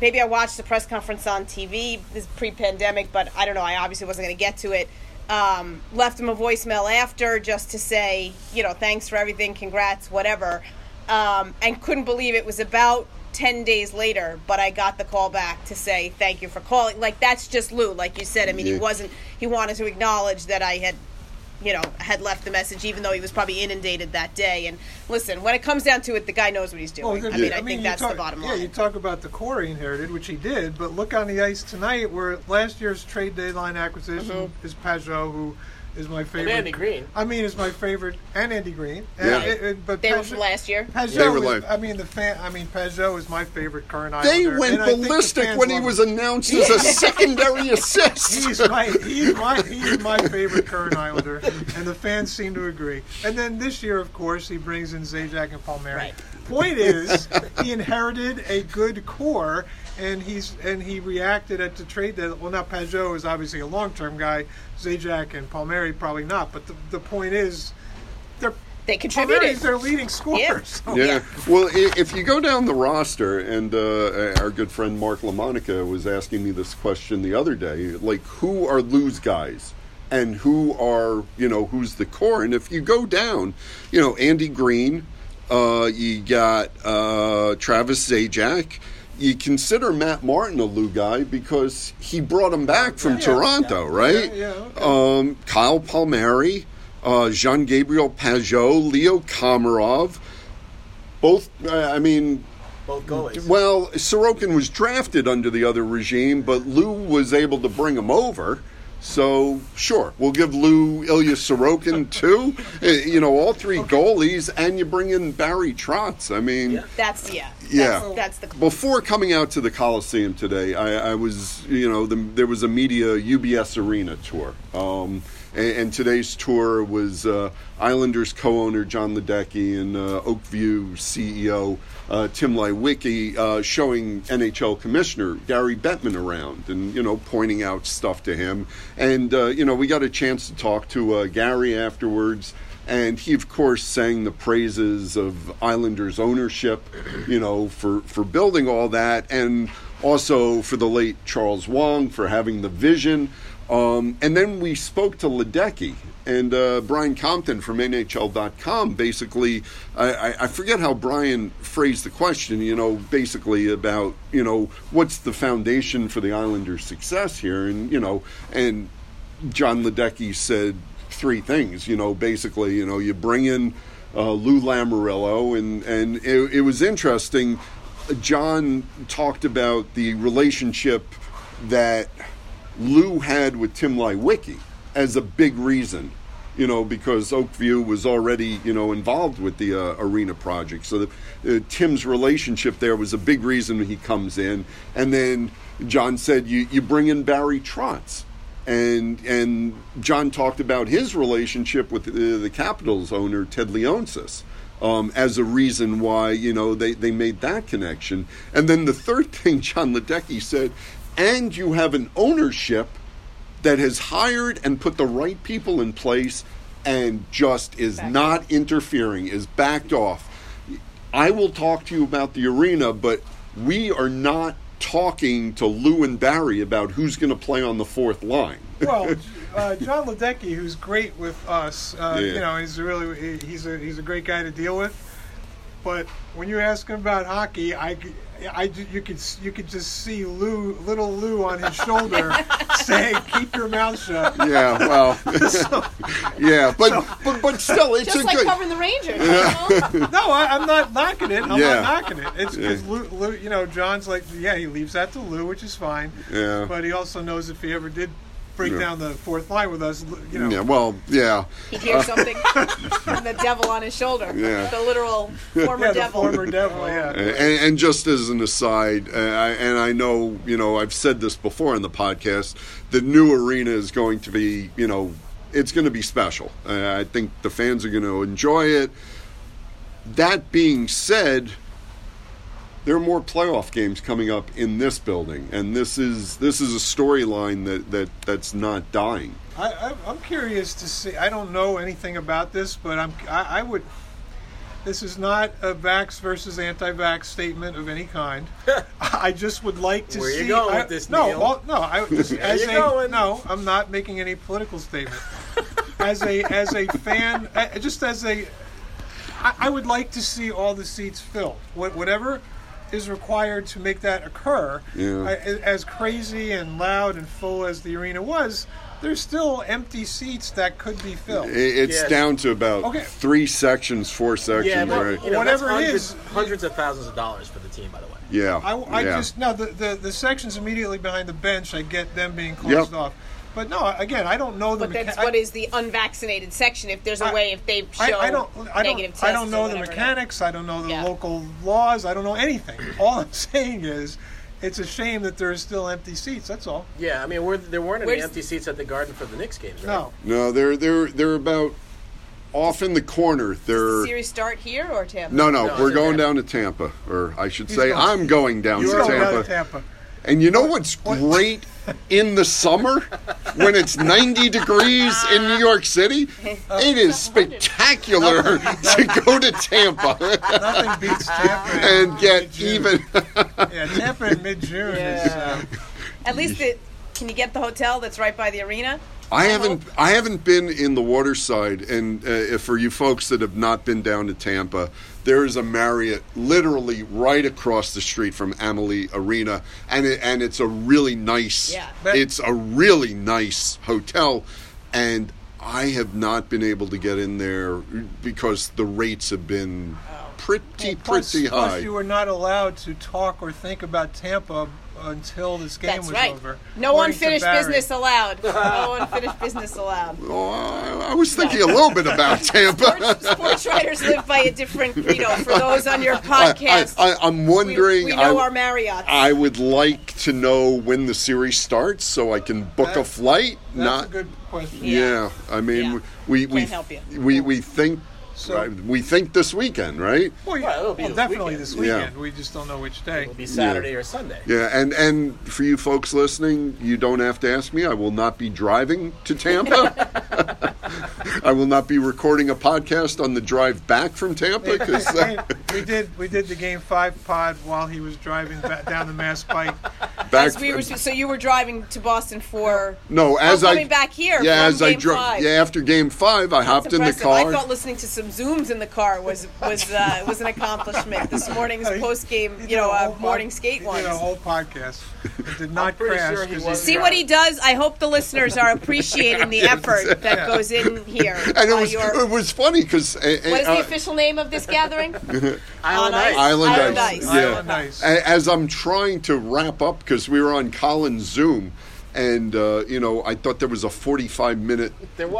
C: Maybe I watched the press conference on TV this pre-pandemic, but I don't know. I obviously wasn't going to get to it. Um, left him a voicemail after just to say, you know, thanks for everything, congrats, whatever. Um, and couldn't believe it was about 10 days later, but I got the call back to say thank you for calling. Like, that's just Lou, like you said. I mean,
A: Yeah.
C: he wasn't, he wanted to acknowledge that I had, you know, had left the message, even though he was probably inundated that day. And listen, when it comes down to it, the guy knows what he's doing.
E: Well,
C: I mean,
E: yeah.
C: I, think that's
E: talk-
C: the bottom line.
E: Yeah, you talk about the core he inherited, which he did, but look on the ice tonight where last year's trade deadline acquisition
C: Mm-hmm.
E: is Pageau, who is my favorite.
B: Andy Greene.
E: I mean, is my favorite, and Andy Greene. And
A: Yeah.
E: it- it- but
C: they were
E: Pageau-
C: from last year.
E: Pageau
A: They were
E: was-
A: like-
E: I mean, the fan. I mean, Pageau is my favorite current islander.
A: They
E: Islander,
A: went
E: and I think the
A: ballistic
E: fans
A: when he
E: love
A: was
E: him.
A: announced as a secondary assist.
E: He's my he's my he's my favorite current Islander, and the fans seem to agree. And then this year, of course, he brings in Zajac and Palmieri.
C: Right.
E: Point is, he inherited a good core, and he's and he reacted at the trade that well, now Pageau is obviously a long term guy. Zajac and Palmieri probably not, but the, the point is, they're
C: They
E: Palmieri's their leading scorer.
C: Yeah.
E: so-
A: Yeah. Well, if you go down the roster, and uh, our good friend Mark LaMonica was asking me this question the other day, like who are Lou's guys, and who are you know who's the core? And if you go down, you know Andy Greene, uh, you got uh, Travis Zajac. You consider Matt Martin a Lou guy because he brought him back from
E: Yeah.
A: Toronto, right?
E: Yeah, yeah, okay.
A: um, Kyle Palmieri, uh, Jean Gabriel Pageau, Leo Komarov. Both, uh, I mean,
B: Both goalies.
A: well, Sorokin was drafted under the other regime, but Lou was able to bring him over. So, sure, we'll give Lou Ilya Sorokin too. Uh, you know, all three goalies, and you bring in Barry Trotz. I mean,
B: Yeah.
C: That's, yeah.
A: Yeah.
C: That's, that's the.
A: before coming out to the Coliseum today, I, I was, you know, the, there was a media UBS Arena tour. Um, and, and today's tour was uh, Islanders co owner Jon Ledecky and uh, Oakview CEO uh, Tim Leiweke uh, showing NHL Commissioner Gary Bettman around and, you know, pointing out stuff to him. And, uh, you know, we got a chance to talk to Gary afterwards. and he of course sang the praises of Islanders ownership, you know, for for building all that, and also for the late Charles Wang for having the vision. Um, and then we spoke to Ledecky and uh, Brian Compton from NHL.com. Basically, I, I, forget how Brian phrased the question. You know, basically about you know what's the foundation for the Islanders' success here, and you know, and Jon Ledecky said three things. You know, basically, you know, you bring in uh, Lou Lamoriello, and and it, it was interesting. Jon talked about the relationship that Lou had with Tim Leiweke as a big reason, you know, because Oakview was already, you know, involved with the uh, arena project. So the, uh, Tim's relationship there was a big reason he comes in. And then Jon said, you, you bring in Barry Trotz. And, and Jon talked about his relationship with the, the Capitals owner, Ted Leonsis. Um, as a reason why you know they, they made that connection, and then the third thing Jon Ledecky said, and you have an ownership that has hired and put the right people in place and just is
C: Backed
A: not interfering, is backed off. I will talk to you about the arena, but we are not talking to Lou and Barry about who's going to play on the fourth line.
E: well, uh, Jon Ledecky, who's great with us, uh,
A: Yeah.
E: you know, he's really he's a he's a great guy to deal with. But when you ask him about hockey, I, I you could you could just see Lou, little Lou, on his shoulder saying, "Keep your mouth shut."
A: yeah, well, yeah, but, but but still, it's
C: Just
A: a
C: like
A: good.
C: covering the Rangers. You know?
E: No, I, I'm not knocking it. I'm
A: Yeah.
E: not knocking it. It's because
A: Yeah.
E: Lou, Lou, you know, Jon's like, yeah, he leaves that to Lou, which is fine.
A: Yeah.
E: But he also knows if he ever did break
A: Yeah.
E: down the fourth line with us, you know,
A: Yeah, well, yeah,
C: He hears something from the devil on his shoulder.
A: Yeah.
C: The literal former
E: yeah, the
C: devil.
E: former devil, yeah.
A: And, and just as an aside, uh, I, and I know, you know, I've said this before in the podcast, the new arena is going to be, you know, it's going to be special. Uh, I think the fans are going to enjoy it. That being said, there are more playoff games coming up in this building, and this is this is a storyline that, that that's not dying.
E: I, I, I'm curious to see. I don't know anything about this, but I'm. I, I would. This is not a vax versus anti-vax statement of any kind. I just would like to
B: Where you
E: see.
B: going
E: I-
B: with this,
E: No,
B: Neil?
E: well, no. I just as
B: you
E: a
B: going.
E: no. I'm not making any political statement. as a as a fan, uh, just as a, I, I would like to see all the seats filled. Whatever is required to make that occur.
A: Yeah.
E: I, as crazy and loud and full as the arena was, there's still empty seats that could be filled.
A: It's
B: Yes.
A: down to about
E: Okay.
A: three sections, four sections,
B: Yeah, but
A: right?
B: you know,
E: Whatever
B: that's hundreds,
E: is-
B: hundreds of thousands of dollars for the team, by the way.
A: Yeah,
E: I, I
A: yeah.
E: just no the, the the sections immediately behind the bench. I get them being closed
A: Yep.
E: off, but no, again, I don't know the.
C: But that's
E: mecha-
C: what
E: I-
C: is the unvaccinated section. If there's a
E: I-
C: way, if they
E: I,
C: show
E: I don't. I don't.
C: tests
E: I don't know the mechanics. I don't know the
C: Yeah.
E: local laws. I don't know anything. All I'm saying is, it's a shame that there's still empty seats. That's all.
B: Yeah, I mean, we're, there weren't any
C: Where's-
B: empty seats at the Garden for the Knicks games, right?
E: No,
A: No, they're they're they're about off in the corner.
C: Does the
A: They're
C: series start here or Tampa?
A: no, no,
B: No,
A: we're going
B: Tampa.
A: down to Tampa, or I should
E: He's
A: say,
E: going-
A: I'm going down
E: He's
A: to
E: going down to Tampa.
A: And you know what's great in the summer when it's 90 degrees in New York City? It is spectacular to go to Tampa
E: Nothing beats Tampa
A: and get
E: mid-June.
A: even.
E: Yeah, Tampa in mid June is. Uh,
C: At least it. Can you get the hotel that's right by the arena?
A: I haven't I haven't been in the waterside, and uh, for you folks that have not been down to Tampa, there is a Marriott literally right across the street from Amalie Arena, and it, and it's a really nice.
C: Yeah.
A: It's a really nice hotel, and I have not been able to get in there because the rates have been pretty
E: plus,
A: pretty
E: plus you were not allowed to talk or think about Tampa until this game
C: That's
E: was
C: right.
E: over.
C: No unfinished business allowed. No unfinished business allowed.
A: Oh, I I was thinking a little bit about Tampa.
C: Sports, sports writers live by a different credo. For those on your
A: I,
C: podcast,
A: I, I'm wondering.
C: we know
A: I-
C: our Marriott.
A: I would like to know when the series starts so I can book a flight.
E: That's
A: not
E: a good question.
A: yeah. I mean,
C: Yeah.
A: we we
C: Can't help you.
A: we we think
E: So-
A: right, we think this weekend, right?
E: Well,
B: Well, it'll be
E: well,
B: this
E: definitely
B: weekend.
E: this
A: Yeah.
E: weekend. We just don't know which day.
B: It'll be Saturday or Sunday.
A: Yeah, and and for you folks listening, you don't have to ask me. I will not be driving to Tampa. I will not be recording a podcast on the drive back from Tampa because uh,
E: we did we did the game five pod while he was driving back down the Mass Pike.
A: Back.
C: As we were, so you were driving to Boston for
A: no, as
C: oh,
A: I
C: coming back here.
A: Yeah,
C: from
A: as I drove. Yeah, after game five, I hopped in the car.
C: I thought listening to some zooms in the car was was uh, was an accomplishment. This morning's post game,
E: he
C: you know,
E: a
C: uh,
E: whole pod-
C: morning skate
E: he
C: ones.
E: Did a whole podcast. It did not crash
B: sure he
E: 'cause
B: was
C: See what he does. I hope the listeners are appreciating the effort that goes in here.
A: and it was
C: your-
A: it was funny because
C: what is the official name of this gathering?
B: Island
C: On
B: Ice.
C: ice.
A: Island,
C: Island
A: Ice.
C: Ice.
A: Yeah.
E: Island Ice.
A: A- As I'm trying to wrap up because we were on Colin's Zoom, and uh, you know I thought there was a 45 minute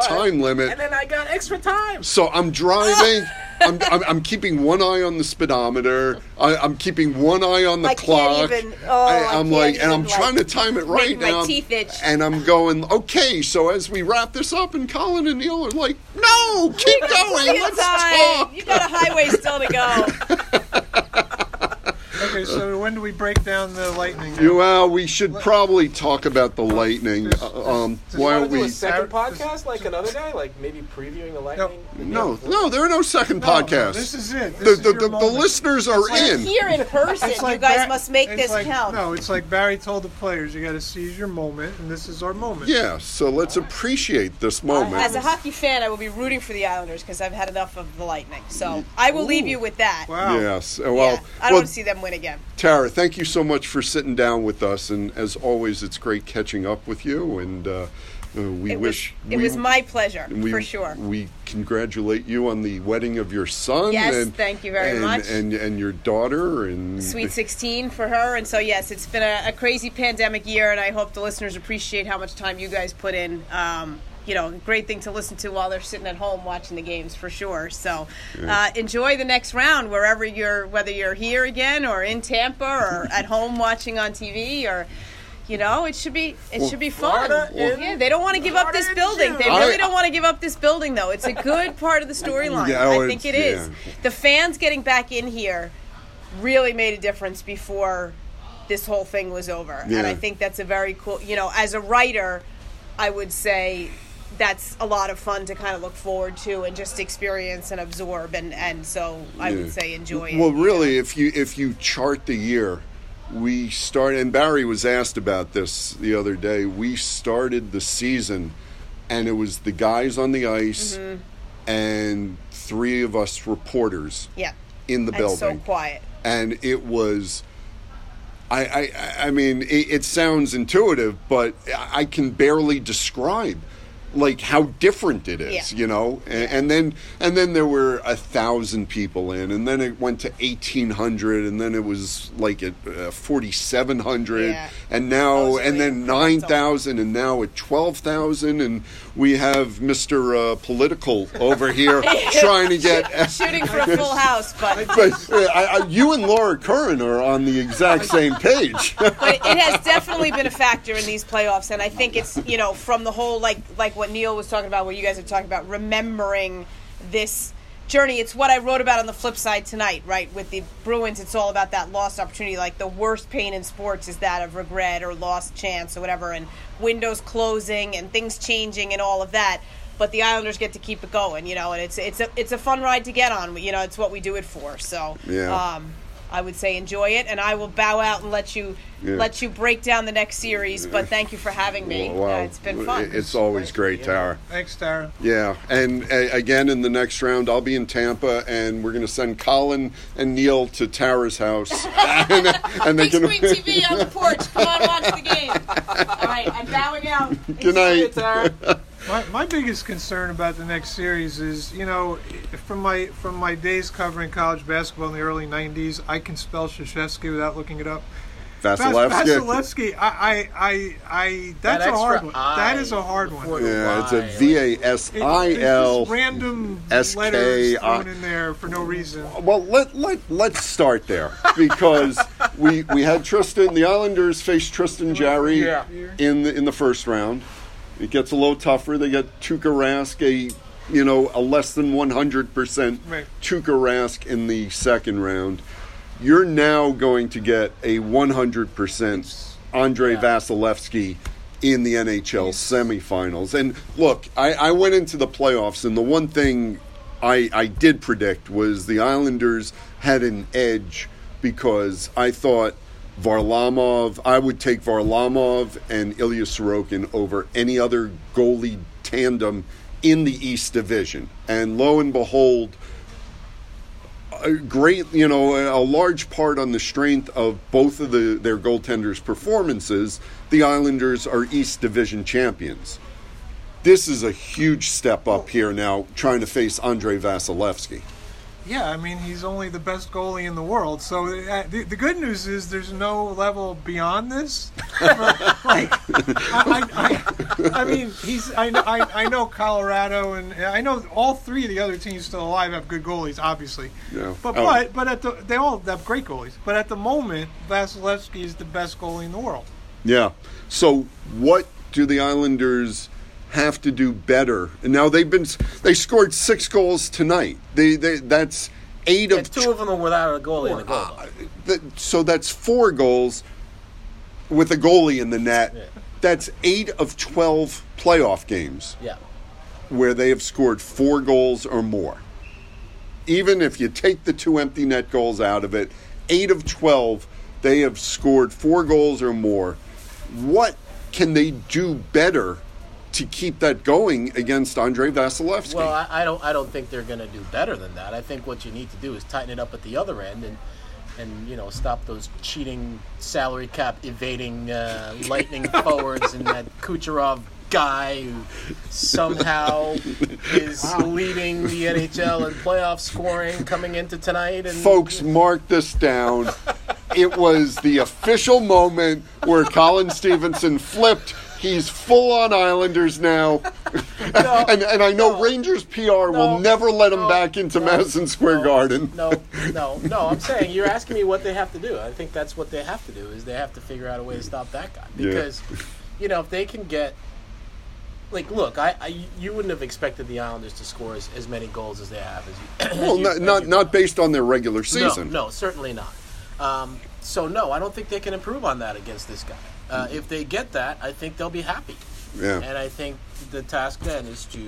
A: time limit.
B: and then I got extra time.
A: So I'm driving. I'm, I'm, I'm keeping one eye on the speedometer. I, I'm keeping one eye on the
C: I can't
A: clock.
C: even- oh, I
A: am
C: can't
A: like, and I'm
C: even,
A: trying to time it right
C: make my
A: now.
C: teeth itch.
A: And I'm going, okay. So as we wrap this up, and Colin and Neil are like, no, keep going.
C: Plenty of
A: Let's
C: time.
A: talk.
C: You got a highway still to go.
E: Okay, so when do we break down the lightning?
A: You, well, we should probably talk about the lightning. Uh, um, why
B: Want
A: don't
B: to do
A: we?
B: a second
E: Sarah-
B: podcast like another guy, like maybe previewing the lightning?
A: No, no, there are no second
E: No,
A: podcasts.
E: This is it.
A: the,
E: This is
A: the, the, the listeners are
E: It's like-
A: in.
C: Here in person,
E: It's
C: you guys
E: Bar-
C: must make this
E: like-
C: count.
E: No, it's like Barry told the players, you got to seize your moment, and this is our moment.
A: Yeah, so let's appreciate this moment.
C: As a hockey fan, I will be rooting for the Islanders because I've had enough of the Lightning. So I will leave you with that.
E: Wow.
A: Yes. Well,
C: Yeah, I don't
A: well,
C: see them win again.
A: Tara, thank you so much for sitting down with us, and as always, it's great catching up with you. And uh, uh, we
C: It
A: wish
C: was, it
A: we,
C: was my pleasure,
A: we,
C: for sure.
A: We congratulate you on the wedding of your son.
C: Yes,
A: and,
C: thank you very
A: and,
C: much.
A: And and your daughter and
C: Sweet 16 for her. And so, yes, it's been a, a crazy pandemic year, and I hope the listeners appreciate how much time you guys put in. Um, you know, great thing to listen to while they're sitting at home watching the games for sure. So, uh, enjoy the next round wherever you're, whether you're here again or in Tampa or at home watching on TV or. You know, it should be it should be fun. Yeah, they don't want to give up this building. They really don't want to give up this building, though. It's a good part of the storyline.
A: Yeah,
C: I think
A: it's- yeah.
C: The fans getting back in here really made a difference before this whole thing was over. And I think that's a very cool, you know, as a writer, I would say that's a lot of fun to kind of look forward to and just experience and absorb and and so I
A: Yeah.
C: would say enjoy it.
A: Well,
C: know.
A: really, if you if you chart the year, we start. And Barry was asked about this the other day. We started the season, and it was the guys on the ice,
C: Mm-hmm.
A: and three of us reporters
C: yeah.
A: in the
C: And
A: building.
C: so quiet.
A: and it was I, I, I mean, it, it sounds intuitive, but I can barely describe like how different it is,
C: Yeah.
A: you know. And, and then and then there were a thousand people in, and then it went to eighteen hundred, and then it was like at uh, forty seven hundred,
C: Yeah.
A: and now and then nine thousand, and now at twelve thousand, and we have Mister uh, Political over here trying to get.
C: Shooting for a full house, but
A: But uh, I, I, you and Laura Curran are on the exact same page.
C: but it has definitely been a factor in these playoffs, and I think it's you know from the whole like like what Neil was talking about, what you guys are talking about, remembering this journey. It's what I wrote about on the flip side tonight, right? With the Bruins, it's all about that lost opportunity. Like the worst pain in sports is that of regret or lost chance or whatever, and windows closing and things changing and all of that. But the Islanders get to keep it going, you know, and it's it's a it's a fun ride to get on. You know, it's what we do it for. So
A: Yeah.
C: um, I would say enjoy it, and I will bow out and let you
A: Yeah.
C: let you break down the next series. But thank you for having me.
A: Wow.
C: Uh, it's been fun.
A: It's always great, Tara.
E: Thanks, Tara.
A: Yeah, and uh, again in the next round, I'll be in Tampa, and we're going to send Colin and Neil to Tara's house, and, and they
C: Big
A: can.
C: screen TV on the porch. Come on, watch the game. All right, I'm bowing out.
A: Good night.
B: Tara.
E: My, my biggest concern about the next series is, you know, from my from my days covering college basketball in the early '90s, I can spell Krzyzewski without looking it up.
A: Vasilevskiy.
E: Vasilevskiy, I, I, I, I that's
B: That
E: a hard one.
B: I
E: That is a hard one.
A: Yeah, it's a
B: Y,
A: V A S
E: It-
A: I
E: it's
A: L.
E: just random
A: S K
E: letters thrown in there for no reason.
A: Well, let let let's start there because we we had Tristan. The Islanders faced Tristan Jarry
B: Yeah.
A: in the in the first round. It gets a little tougher. They get Tuukka Rask, a you know a less than one hundred percent
E: Right.
A: Tuukka Rask in the second round. You're now going to get a one hundred percent Andrei
B: Yeah.
A: Vasilevskiy in the NHL semifinals. And look, I, I went into the playoffs, and the one thing I, I did predict was the Islanders had an edge because I thought Varlamov, I would take Varlamov and Ilya Sorokin over any other goalie tandem in the East Division. And lo and behold, a great, you know, a large part on the strength of both of the their goaltenders' performances, the Islanders are East Division champions. This is a huge step up here now, trying to face Andrei Vasilevskiy.
E: Yeah, I mean he's only the best goalie in the world. So uh, the, the good news is there's no level beyond this. like, I, I, I, I mean he's I, know- I I know Colorado and I know all three of the other teams still alive have good goalies, obviously.
A: Yeah.
E: But
A: Oh.
E: but but at the they all have great goalies. But at the moment, Vasilevskiy is the best goalie in the world.
A: Yeah. So what do the Islanders have to do better? And now they've been they scored six goals tonight. They, they that's eight
B: And
A: of
B: two of them are without a goalie in the goal.
A: Uh, th- so that's four goals with a goalie in the net.
B: Yeah.
A: That's eight of twelve playoff games
B: yeah.
A: where they have scored four goals or more. Even if you take the two empty net goals out of it, eight of 12, they have scored four goals or more. What can they do better to keep that going against Andrei Vasilevskiy?
B: Well, I, I don't. I don't think they're going to do better than that. I think what you need to do is tighten it up at the other end and, and you know, stop those cheating salary cap evading uh, lightning forwards and that Kucherov guy who somehow is leading the NHL in playoff scoring coming into tonight. And
A: Folks, mark this down. it was the official moment where Colin Stephenson flipped. He's full on Islanders now. and, and I know
B: no.
A: Rangers PR will never let him
B: No.
A: back into
B: No.
A: Madison Square
B: No.
A: Garden.
B: No, no, no. I'm saying you're asking me what they have to do. I think that's what they have to do is they have to figure out a way to stop that guy
A: Yeah.
B: because, you know, if they can get like, look, I, I you wouldn't have expected the Islanders to score as, as many goals as they have as you. as
A: Well,
B: you-
A: not
B: as
A: not, not based on their regular season.
B: No, no, certainly not. Um, so no, I don't think they can improve on that against this guy. Uh, if they get that, I think they'll be happy.
A: Yeah.
B: And I think the task then is to,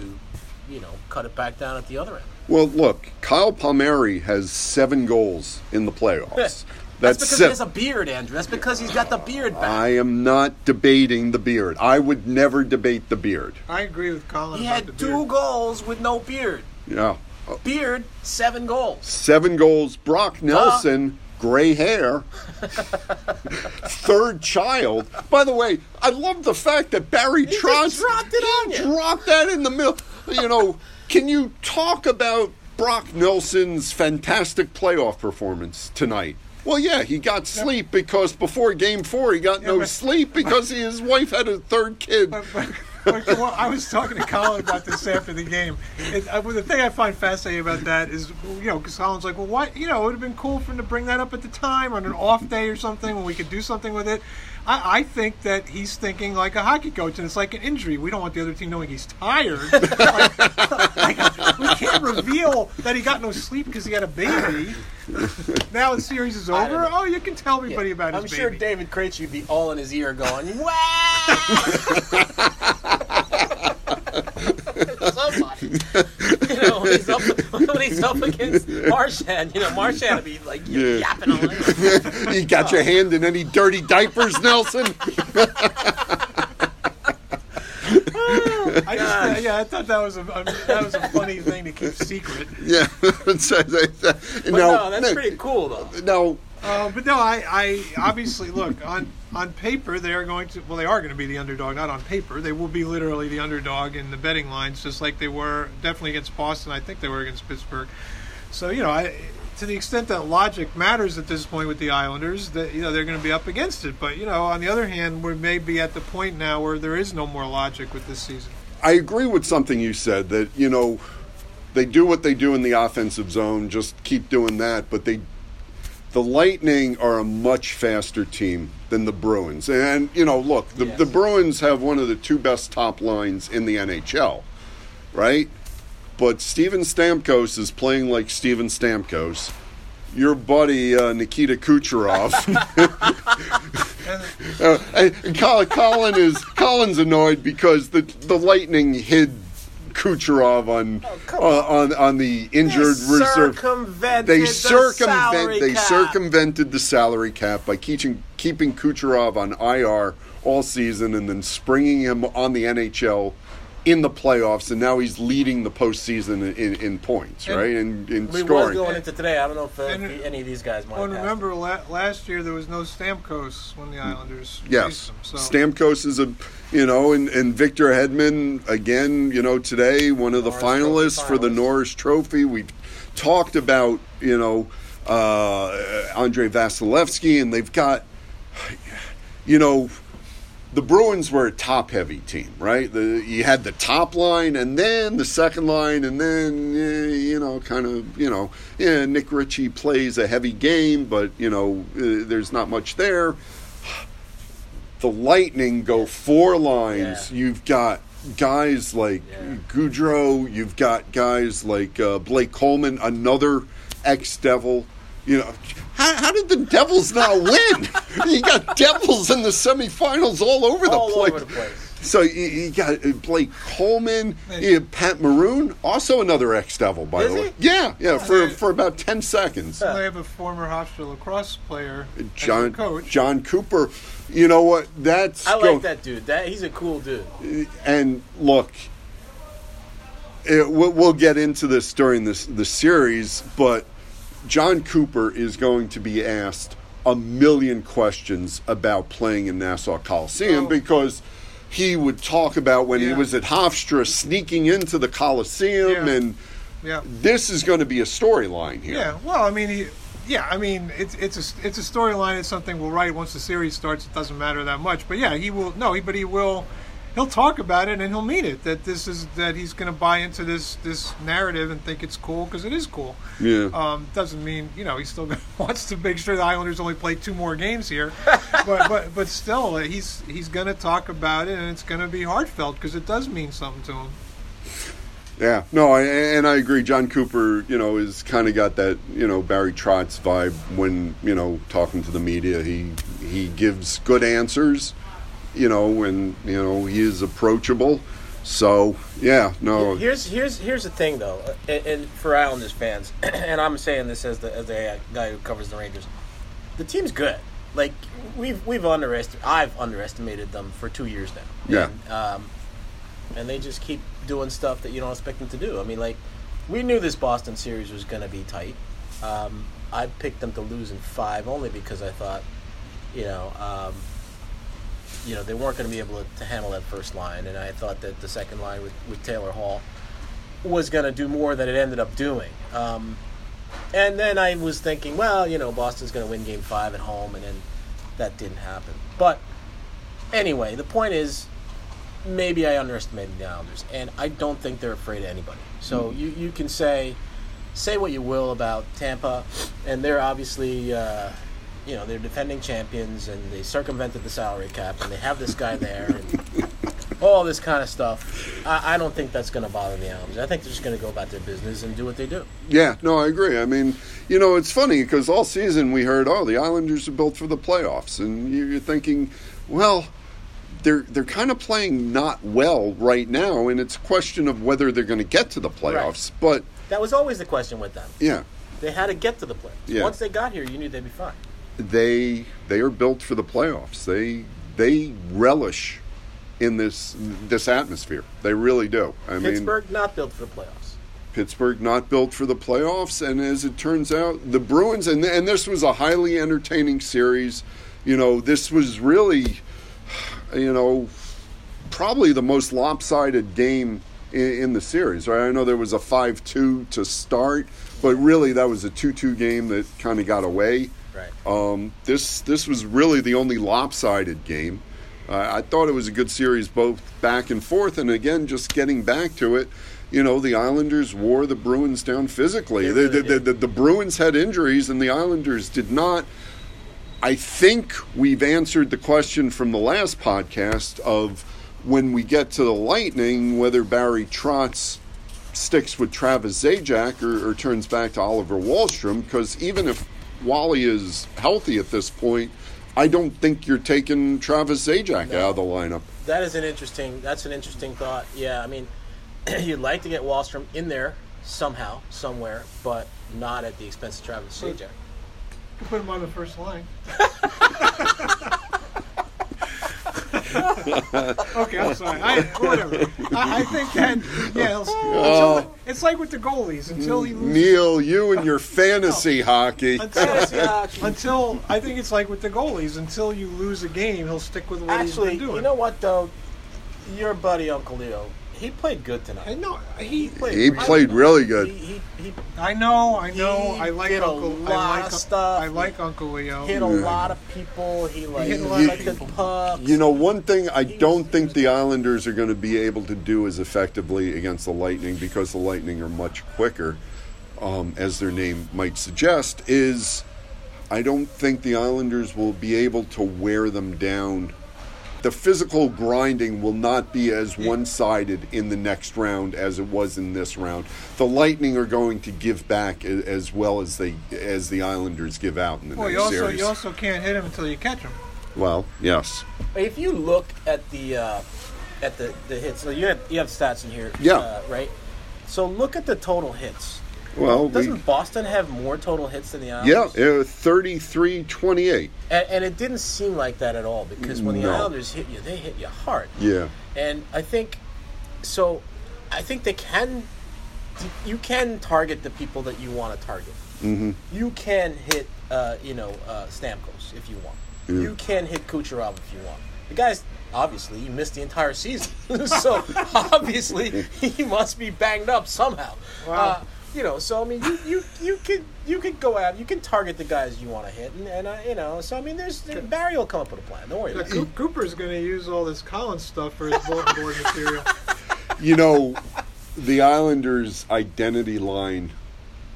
B: you know, cut it back down at the other end.
A: Well, look, Kyle Palmieri has seven goals in the playoffs.
B: That's,
A: That's,
B: because
A: se-
B: he has a beard, Andrew. That's because he's got the beard back.
A: I am not debating the beard. I would never debate the beard.
E: I agree with Colin
B: he
E: about
B: had
E: the
B: two
E: beard.
B: goals with no beard.
A: Yeah.
B: Beard, seven goals.
A: Seven goals. Brock Nelson, gray hair. Third child. By the way, I love the fact that Barry
B: just
A: Trotz
B: dropped it on
A: he
B: you.
A: dropped that in the middle. You know, can you talk about Brock Nelson's fantastic playoff performance tonight? Well, yeah, he got sleep because before Game Four he got no
E: but-
A: sleep because his wife had a third kid.
E: But, but, I was talking to Colin about this after the game. It, I, well, the thing I find fascinating about that is, you know, because Colin's like, well, why? You know, it would have been cool for him to bring that up at the time on an off day or something when we could do something with it. I, I think that he's thinking like a hockey coach, and it's like an injury. We don't want the other team knowing he's tired. like, like, we can't reveal that he got no sleep because he had a baby. Now the series is over. Oh, you can tell everybody about it.
B: I'm
E: his
B: sure. David Krejci would be all in his ear going, wow! Somebody. You know, when he's, up, when he's up against Marchand, you know, Marchand would be like
A: Yeah.
B: yapping all in.
A: you got your hand in any dirty diapers, Nelson?
E: I just, uh, yeah, I thought that was a I mean, that was a funny thing to keep secret.
A: Yeah. So,
B: But no, that's pretty cool, though.
A: No,
E: Uh, but no, I, I obviously look on on paper they are going to well they are going to be the underdog. Not on paper, they will be literally the underdog in the betting lines, just like they were definitely against Boston. I think they were against Pittsburgh. So you know, I, to the extent that logic matters at this point with the Islanders, that you know they're going to be up against it. But you know, on the other hand, we may be at the point now where there is no more logic with this season.
A: I agree with something you said that, you know, they do what they do in the offensive zone, just keep doing that, but they the Lightning are a much faster team than the Bruins. And you know, look, the,
B: Yes.
A: the Bruins have one of the two best top lines in the NHL, right? But Steven Stamkos is playing like Steven Stamkos. Your buddy uh, Nikita Kucherov Uh, Colin is Colin's annoyed because the the Lightning hid Kucherov on
B: come
A: uh, on on the injured
B: They
A: reserve.
B: circumvented
A: They
B: the
A: circumvent they
B: cap.
A: circumvented the salary cap by keeping keeping Kucherov on IR all season and then springing him on the NHL in the playoffs, and now he's leading the postseason in, in points,
E: And
A: right? In, in
B: We were
A: scoring.
B: going into today. I don't know if, uh,
E: And-
B: any of these guys might.
E: Well, remember la- last year there was no Stamkos when the Islanders
A: Yes,
E: them. So
A: Stamkos is a, you know, and, and Victor Hedman again. You know, today one of the
B: Norris Trophy
A: finalists for the. Norris Trophy. We talked about you know uh, Andrei Vasilevskiy, and they've got, you know. The Bruins were a top-heavy team, right? The, you had the top line, and then the second line, and then you know, kind of, you know, yeah. Nick Ritchie plays a heavy game, but you know, uh, there's not much there the Lightning go four lines.
B: Yeah.
A: You've got guys like
B: Yeah.
A: Goodrow. You've got guys like uh, Blake Coleman, another ex-Devil. You know, how, how did the Devils not win? you got Devils in the semifinals all over the
B: all
A: place.
B: over the place.
A: So you, you got uh, Blake Coleman, you Pat Maroon, also another ex-Devil, by
B: Is
A: the
B: he?
A: way. Yeah, yeah, for for about ten seconds.
E: they have a former Hofstra lacrosse player Jon coach.
A: Jon Cooper. You know what? That's
B: I
A: go-
B: like that dude. That he's a cool dude.
A: and look, it, we'll, we'll get into this during this the series, but Jon Cooper is going to be asked a million questions about playing in Nassau Coliseum
E: Oh.
A: because he would talk about when he was at Hofstra sneaking into the Coliseum,
E: Yeah.
A: and
E: yeah.
A: this is going to be a storyline here.
E: Yeah, well, I mean, he, yeah, I mean, it's it's a it's a storyline. It's something we'll write once the series starts. It doesn't matter that much, but yeah, he will. No, he, but he will. He'll talk about it and he'll mean it. That this is that he's going to buy into this this narrative and think it's cool because it is cool.
A: Yeah.
E: Um, doesn't mean you know he still wants to make sure the Islanders only play two more games here, but but but still uh, he's he's going to talk about it and it's going to be heartfelt because it does mean something to him.
A: Yeah, no, I, and I agree. Jon Cooper, you know, is kind of got that, you know, Barry Trotz vibe when, you know, talking to the media. He he gives good answers, you know, and you know he is approachable. So yeah, no,
B: Here's here's here's the thing though, and, and for Islanders fans, and I'm saying this as the as the guy who covers the Rangers, the team's good. Like we've we've underestimated, I've underestimated them for two years now.
A: Yeah.
B: And, um, and they just keep doing stuff that you don't expect them to do. I mean, like we knew this Boston series was going to be tight. Um, I picked them to lose in five only because I thought, you know, um, you know they weren't going to be able to, to handle that first line, and I thought that the second line with, with Taylor Hall was going to do more than it ended up doing. Um, and then I was thinking, well, you know, Boston's going to win Game Five at home, and then that didn't happen. But anyway, the point is, maybe I underestimated the Islanders, and I don't think they're afraid of anybody. So you you can say say what you will about Tampa, and they're obviously. Uh, you know they're defending champions, and they circumvented the salary cap, and they have this guy there, and all this kind of stuff. I, I don't think that's going to bother the Islanders. I think they're just going to go about their business and do what they do.
A: yeah, no, I agree. I mean, you know, it's funny because all season we heard, oh, the Islanders are built for the playoffs, and you- you're thinking, well. They're they're kind of playing not well right now, and it's a question of whether they're going to get to the playoffs. But
B: That was always the question with them.
A: yeah,
B: They had to get to the playoffs.
A: Yeah.
B: Once they got here, you knew they'd be fine.
A: They they are built for the playoffs. They they relish in this this atmosphere. They really do. I mean,
B: Pittsburgh not built for the playoffs.
A: Pittsburgh not built for the playoffs, and as it turns out, the Bruins and and this was a highly entertaining series. You know, this was really, you know, probably the most lopsided game in, in the series. Right? I know there was a five-two to start, but really that was a two-two game that kind of got away.
B: Right.
A: Um, this this was really the only lopsided game. Uh, I thought it was a good series, both back and forth, and again, just getting back to it. You know, the Islanders wore the Bruins down physically.
B: They
A: The,
B: really
A: the, the, the Bruins had injuries, and the Islanders did not. I think we've answered the question from the last podcast of when we get to the Lightning, whether Barry Trotz sticks with Travis Zajac or, or turns back to Oliver Wahlstrom, because even if Wally is healthy at this point, I don't think you're taking Travis Zajac
B: No.
A: out of the lineup.
B: That is an interesting. That's an interesting thought. Yeah, I mean, you'd like to get Wahlstrom in there somehow, somewhere, but not at the expense of Travis Zajac.
E: You put him on the first line. okay, I'm sorry. I, whatever. I, I think that yeah. It's, until, uh, it's like with the goalies until he loses.
A: Neil, you and your fantasy hockey.
E: Until, until I think it's like with the goalies. Until you lose a game, he'll stick with what
B: Actually,
E: he's been doing.
B: you know what though? Your buddy Uncle Leo, he played good tonight.
E: I
B: tonight.
E: know he.
B: played
A: He
B: great
A: played
B: tonight.
A: really good.
B: He, he, he
E: I know. I know.
B: He
E: I like
B: did a
E: Uncle.
B: lot
E: I like
B: of stuff.
E: I like Uncle Leo.
B: hit a lot of people. He like
E: hit a
B: he
E: lot of people.
B: pucks.
A: You know, one thing I don't think the Islanders are going to be able to do as effectively against the Lightning because the Lightning are much quicker, um, as their name might suggest, is I don't think the Islanders will be able to wear them down. The physical grinding will not be as one sided in the next round as it was in this round. The Lightning are going to give back a- as well as they as the Islanders give out in the
E: Well,
A: next
E: you also
A: series.
E: you also can't hit him until you catch him.
A: well, yes.
B: If you look at the uh, at the, the hits, so you have you have stats in here,
A: Yeah.
B: uh, right? So look at the total hits.
A: Well,
B: Doesn't Boston have more total hits than the
A: Yeah,
B: Islanders?
A: uh, 33 28.
B: and, and it didn't seem like that at all because when the
A: No.
B: Islanders hit you, they hit you hard.
A: Yeah.
B: And I think so. I think they can. You can target the people that you want to target. Mm-hmm. You can hit, uh, you know, uh, Stamkos if you want. You can hit Kucherov if you want. The guy's obviously he missed the entire season, so obviously he must be banged up somehow.
E: Wow.
B: Uh, you know, so I mean, you you you could you could go out, you can target the guys you want to hit, and, and uh, you know, so I mean, there's Barry will come up with a plan. Don't worry
E: Yeah,
B: about it.
E: Cooper's going to use all this Colin's stuff for his bulletin board material.
A: You know, the Islanders' identity line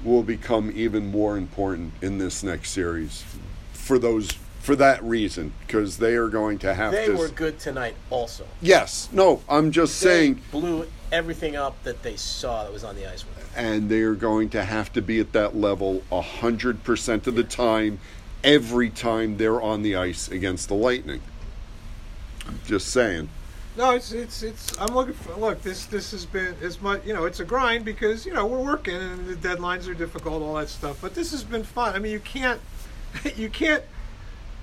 A: will become even more important in this next series for those for that reason because they are going to have
B: They
A: to
B: were good tonight, also.
A: Yes. No, I'm just
B: They
A: saying
B: blew everything up that they saw that was on the ice with them.
A: and they are going to have to be at that level 100% of the time every time they're on the ice against the Lightning. I'm just saying.
E: No, it's it's it's. I'm looking for. Look, this this has been as much. You know, it's a grind because you know we're working and the deadlines are difficult, all that stuff. But this has been fun. I mean, you can't, you can't.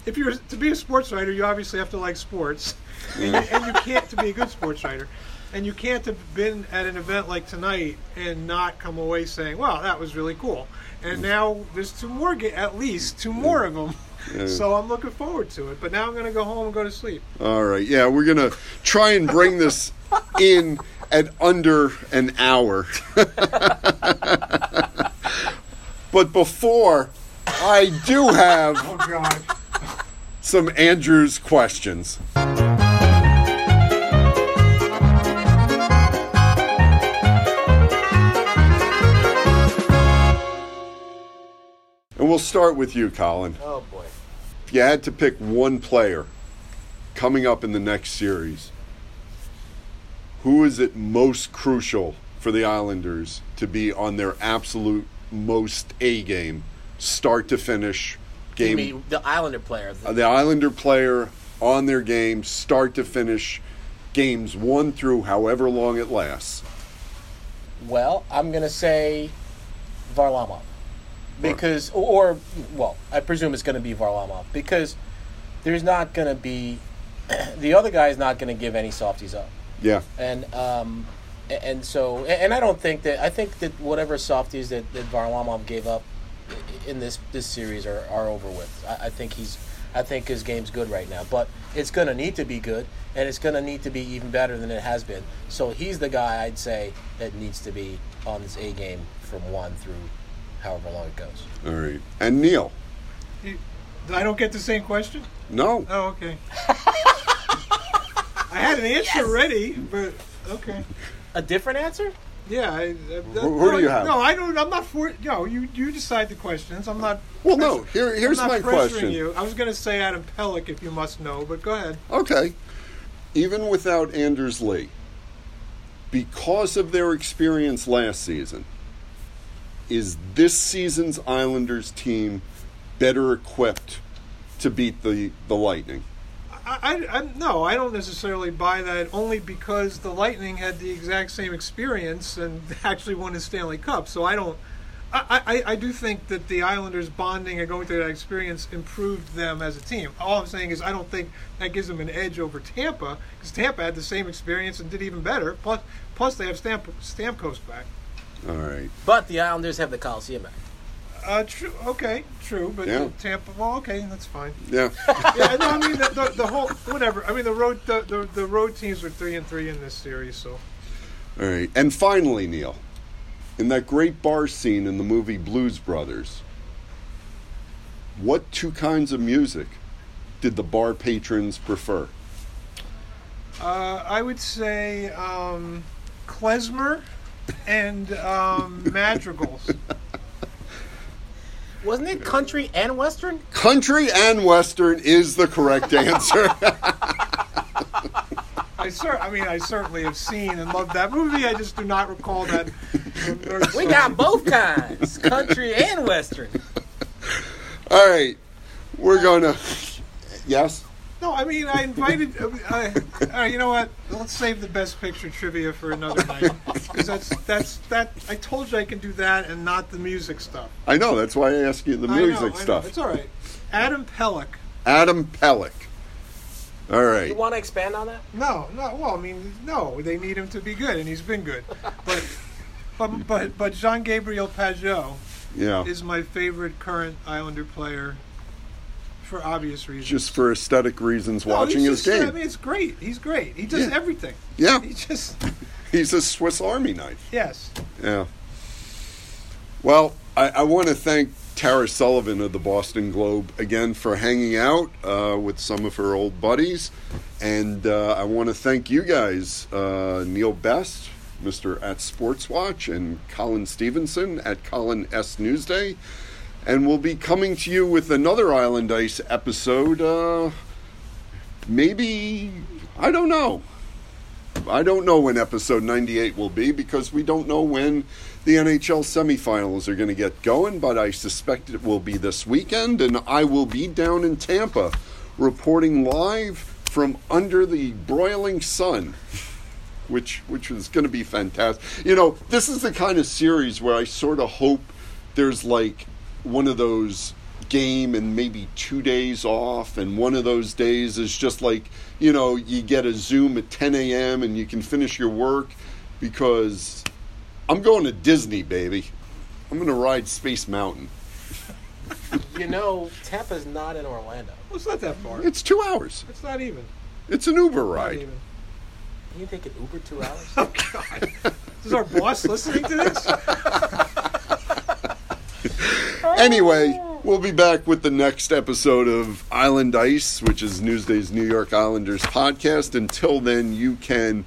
E: If you're to be a sports writer, you obviously have to like sports, and, you, and you can't to be a good sports writer, and you can't have been at an event like tonight and not come away saying, "Wow, that was really cool." And mm. now there's two more, at least two more of mm. them. So I'm looking forward to it. But now I'm going to go home and go to sleep.
A: All right. Yeah, we're going to try and bring this in at under an hour. but before, I do have
E: Oh God.
A: some Andrew's questions. We'll start with you, Colin.
B: Oh boy.
A: If you had to pick one player coming up in the next series, who is it most crucial for the Islanders to be on their absolute most A game, start to finish,
B: You
A: game
B: mean the Islander player?
A: uh, the Islander player on their game, start to finish, games one through however long it lasts.
B: Well, I'm going to say Varlamov. Because, or, well, I presume it's going to be Varlamov. Because there's not going to be, the other guy is not going to give any softies up.
A: Yeah,
B: And, um, and so, and I don't think that, I think that whatever softies that, that Varlamov gave up in this, this series are, are over with. I, I think he's, I think his game's good right now. But it's going to need to be good, and it's going to need to be even better than it has been. So he's the guy I'd say that needs to be on this A game from one through however long it goes.
A: all right. And Neil,
E: You- I don't get the same question.
A: no,
E: Oh, okay. I had an answer ready, but okay.
B: A different answer?
E: Yeah. I, uh, I,
A: Who- who do you have?
E: No, I don't. I'm not for. No, you you decide the questions. I'm not.
A: Well, no, here- here's
E: I'm not
A: my
E: pressuring
A: question.
E: You. I was going to say Adam Pelech, if you must know, but go ahead.
A: Okay. Even without Anders Lee, because of their experience last season, is this season's Islanders team better equipped to beat the the Lightning.
E: I, I, no, I don't necessarily buy that. Only because the Lightning had the exact same experience and actually won the Stanley Cup. So I don't. I, I, I do think that the Islanders bonding and going through that experience improved them as a team. All I'm saying is I don't think that gives them an edge over Tampa because Tampa had the same experience and did even better. Plus, plus they have Stamp, Stamkos back.
A: All right.
B: But the Islanders have the Coliseum back.
E: Uh, true. Okay, true. But
A: Yeah.
E: Tampa. Well, okay, that's fine.
A: Yeah.
E: yeah, no, I mean the, the, the whole whatever. I mean the road the, the, the road teams were three and three in this series, so
A: All right. And finally, Neil, in that great bar scene in the movie Blues Brothers, what two kinds of music did the bar patrons prefer?
E: uh, I would say um, klezmer and um, madrigals.
B: Wasn't it country and western?
A: Country and Western is the correct answer.
E: I cer- I mean I certainly have seen and loved that movie. I just do not recall that.
B: We got both kinds, country and western.
A: All right. We're going to. Yes?
E: No, I mean I invited. Uh, I, all right, you know what? Let's save the best picture trivia for another night because that's that's that. I told you I can do that and not the music stuff.
A: I know. That's why I asked you the
E: I know,
A: music
E: I know.
A: stuff.
E: It's all right. Adam Pelech.
A: Adam Pelech. All right.
B: You want to expand on that?
E: No, no. Well, I mean, no. They need him to be good, and he's been good. But, but, but, but Jean Gabriel Pageau
A: Yeah.
E: is my favorite current Islander player, for obvious reasons.
A: Just for aesthetic reasons,
E: No,
A: watching his
E: just-
A: game.
E: I mean, it's great. He's great. He does
A: Yeah.
E: everything.
A: Yeah.
E: He just
A: He's a Swiss Army knife.
E: yes.
A: Yeah. Well, I, I want to thank Tara Sullivan of the Boston Globe again for hanging out uh, with some of her old buddies. And uh, I want to thank you guys, uh, Neil Best, Mr. at Sports Watch, and Colin Stephenson at Colin S. Newsday. And we'll be coming to you with another Island Ice episode. Uh, maybe, I don't know. I don't know when episode 98 will be because we don't know when the NHL semifinals are going to get going, but I suspect it will be this weekend, and I will be down in Tampa reporting live from under the broiling sun. Which, which is going to be fantastic. You know, this is the kind of series where I sort of hope there's like one of those game and maybe two days off, and one of those days is just like, you know, you get a Zoom at 10 a.m. and you can finish your work because I'm going to Disney, baby. I'm going to ride Space Mountain.
B: You know, Tampa's not in Orlando.
E: Well, it's not that far.
A: It's two hours.
E: It's not even.
A: It's an Uber ride.
E: even.
B: You take an Uber two hours?
E: Oh God! Is our boss listening to this?
A: Anyway, we'll be back with the next episode of Island Ice, which is Newsday's New York Islanders podcast. Until then, you can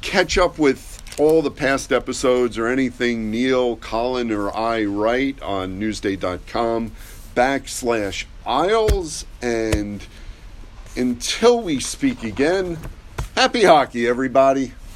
A: catch up with all the past episodes or anything Neil, Colin, or I write on Newsday.com backslash Isles. And until we speak again, happy hockey, everybody.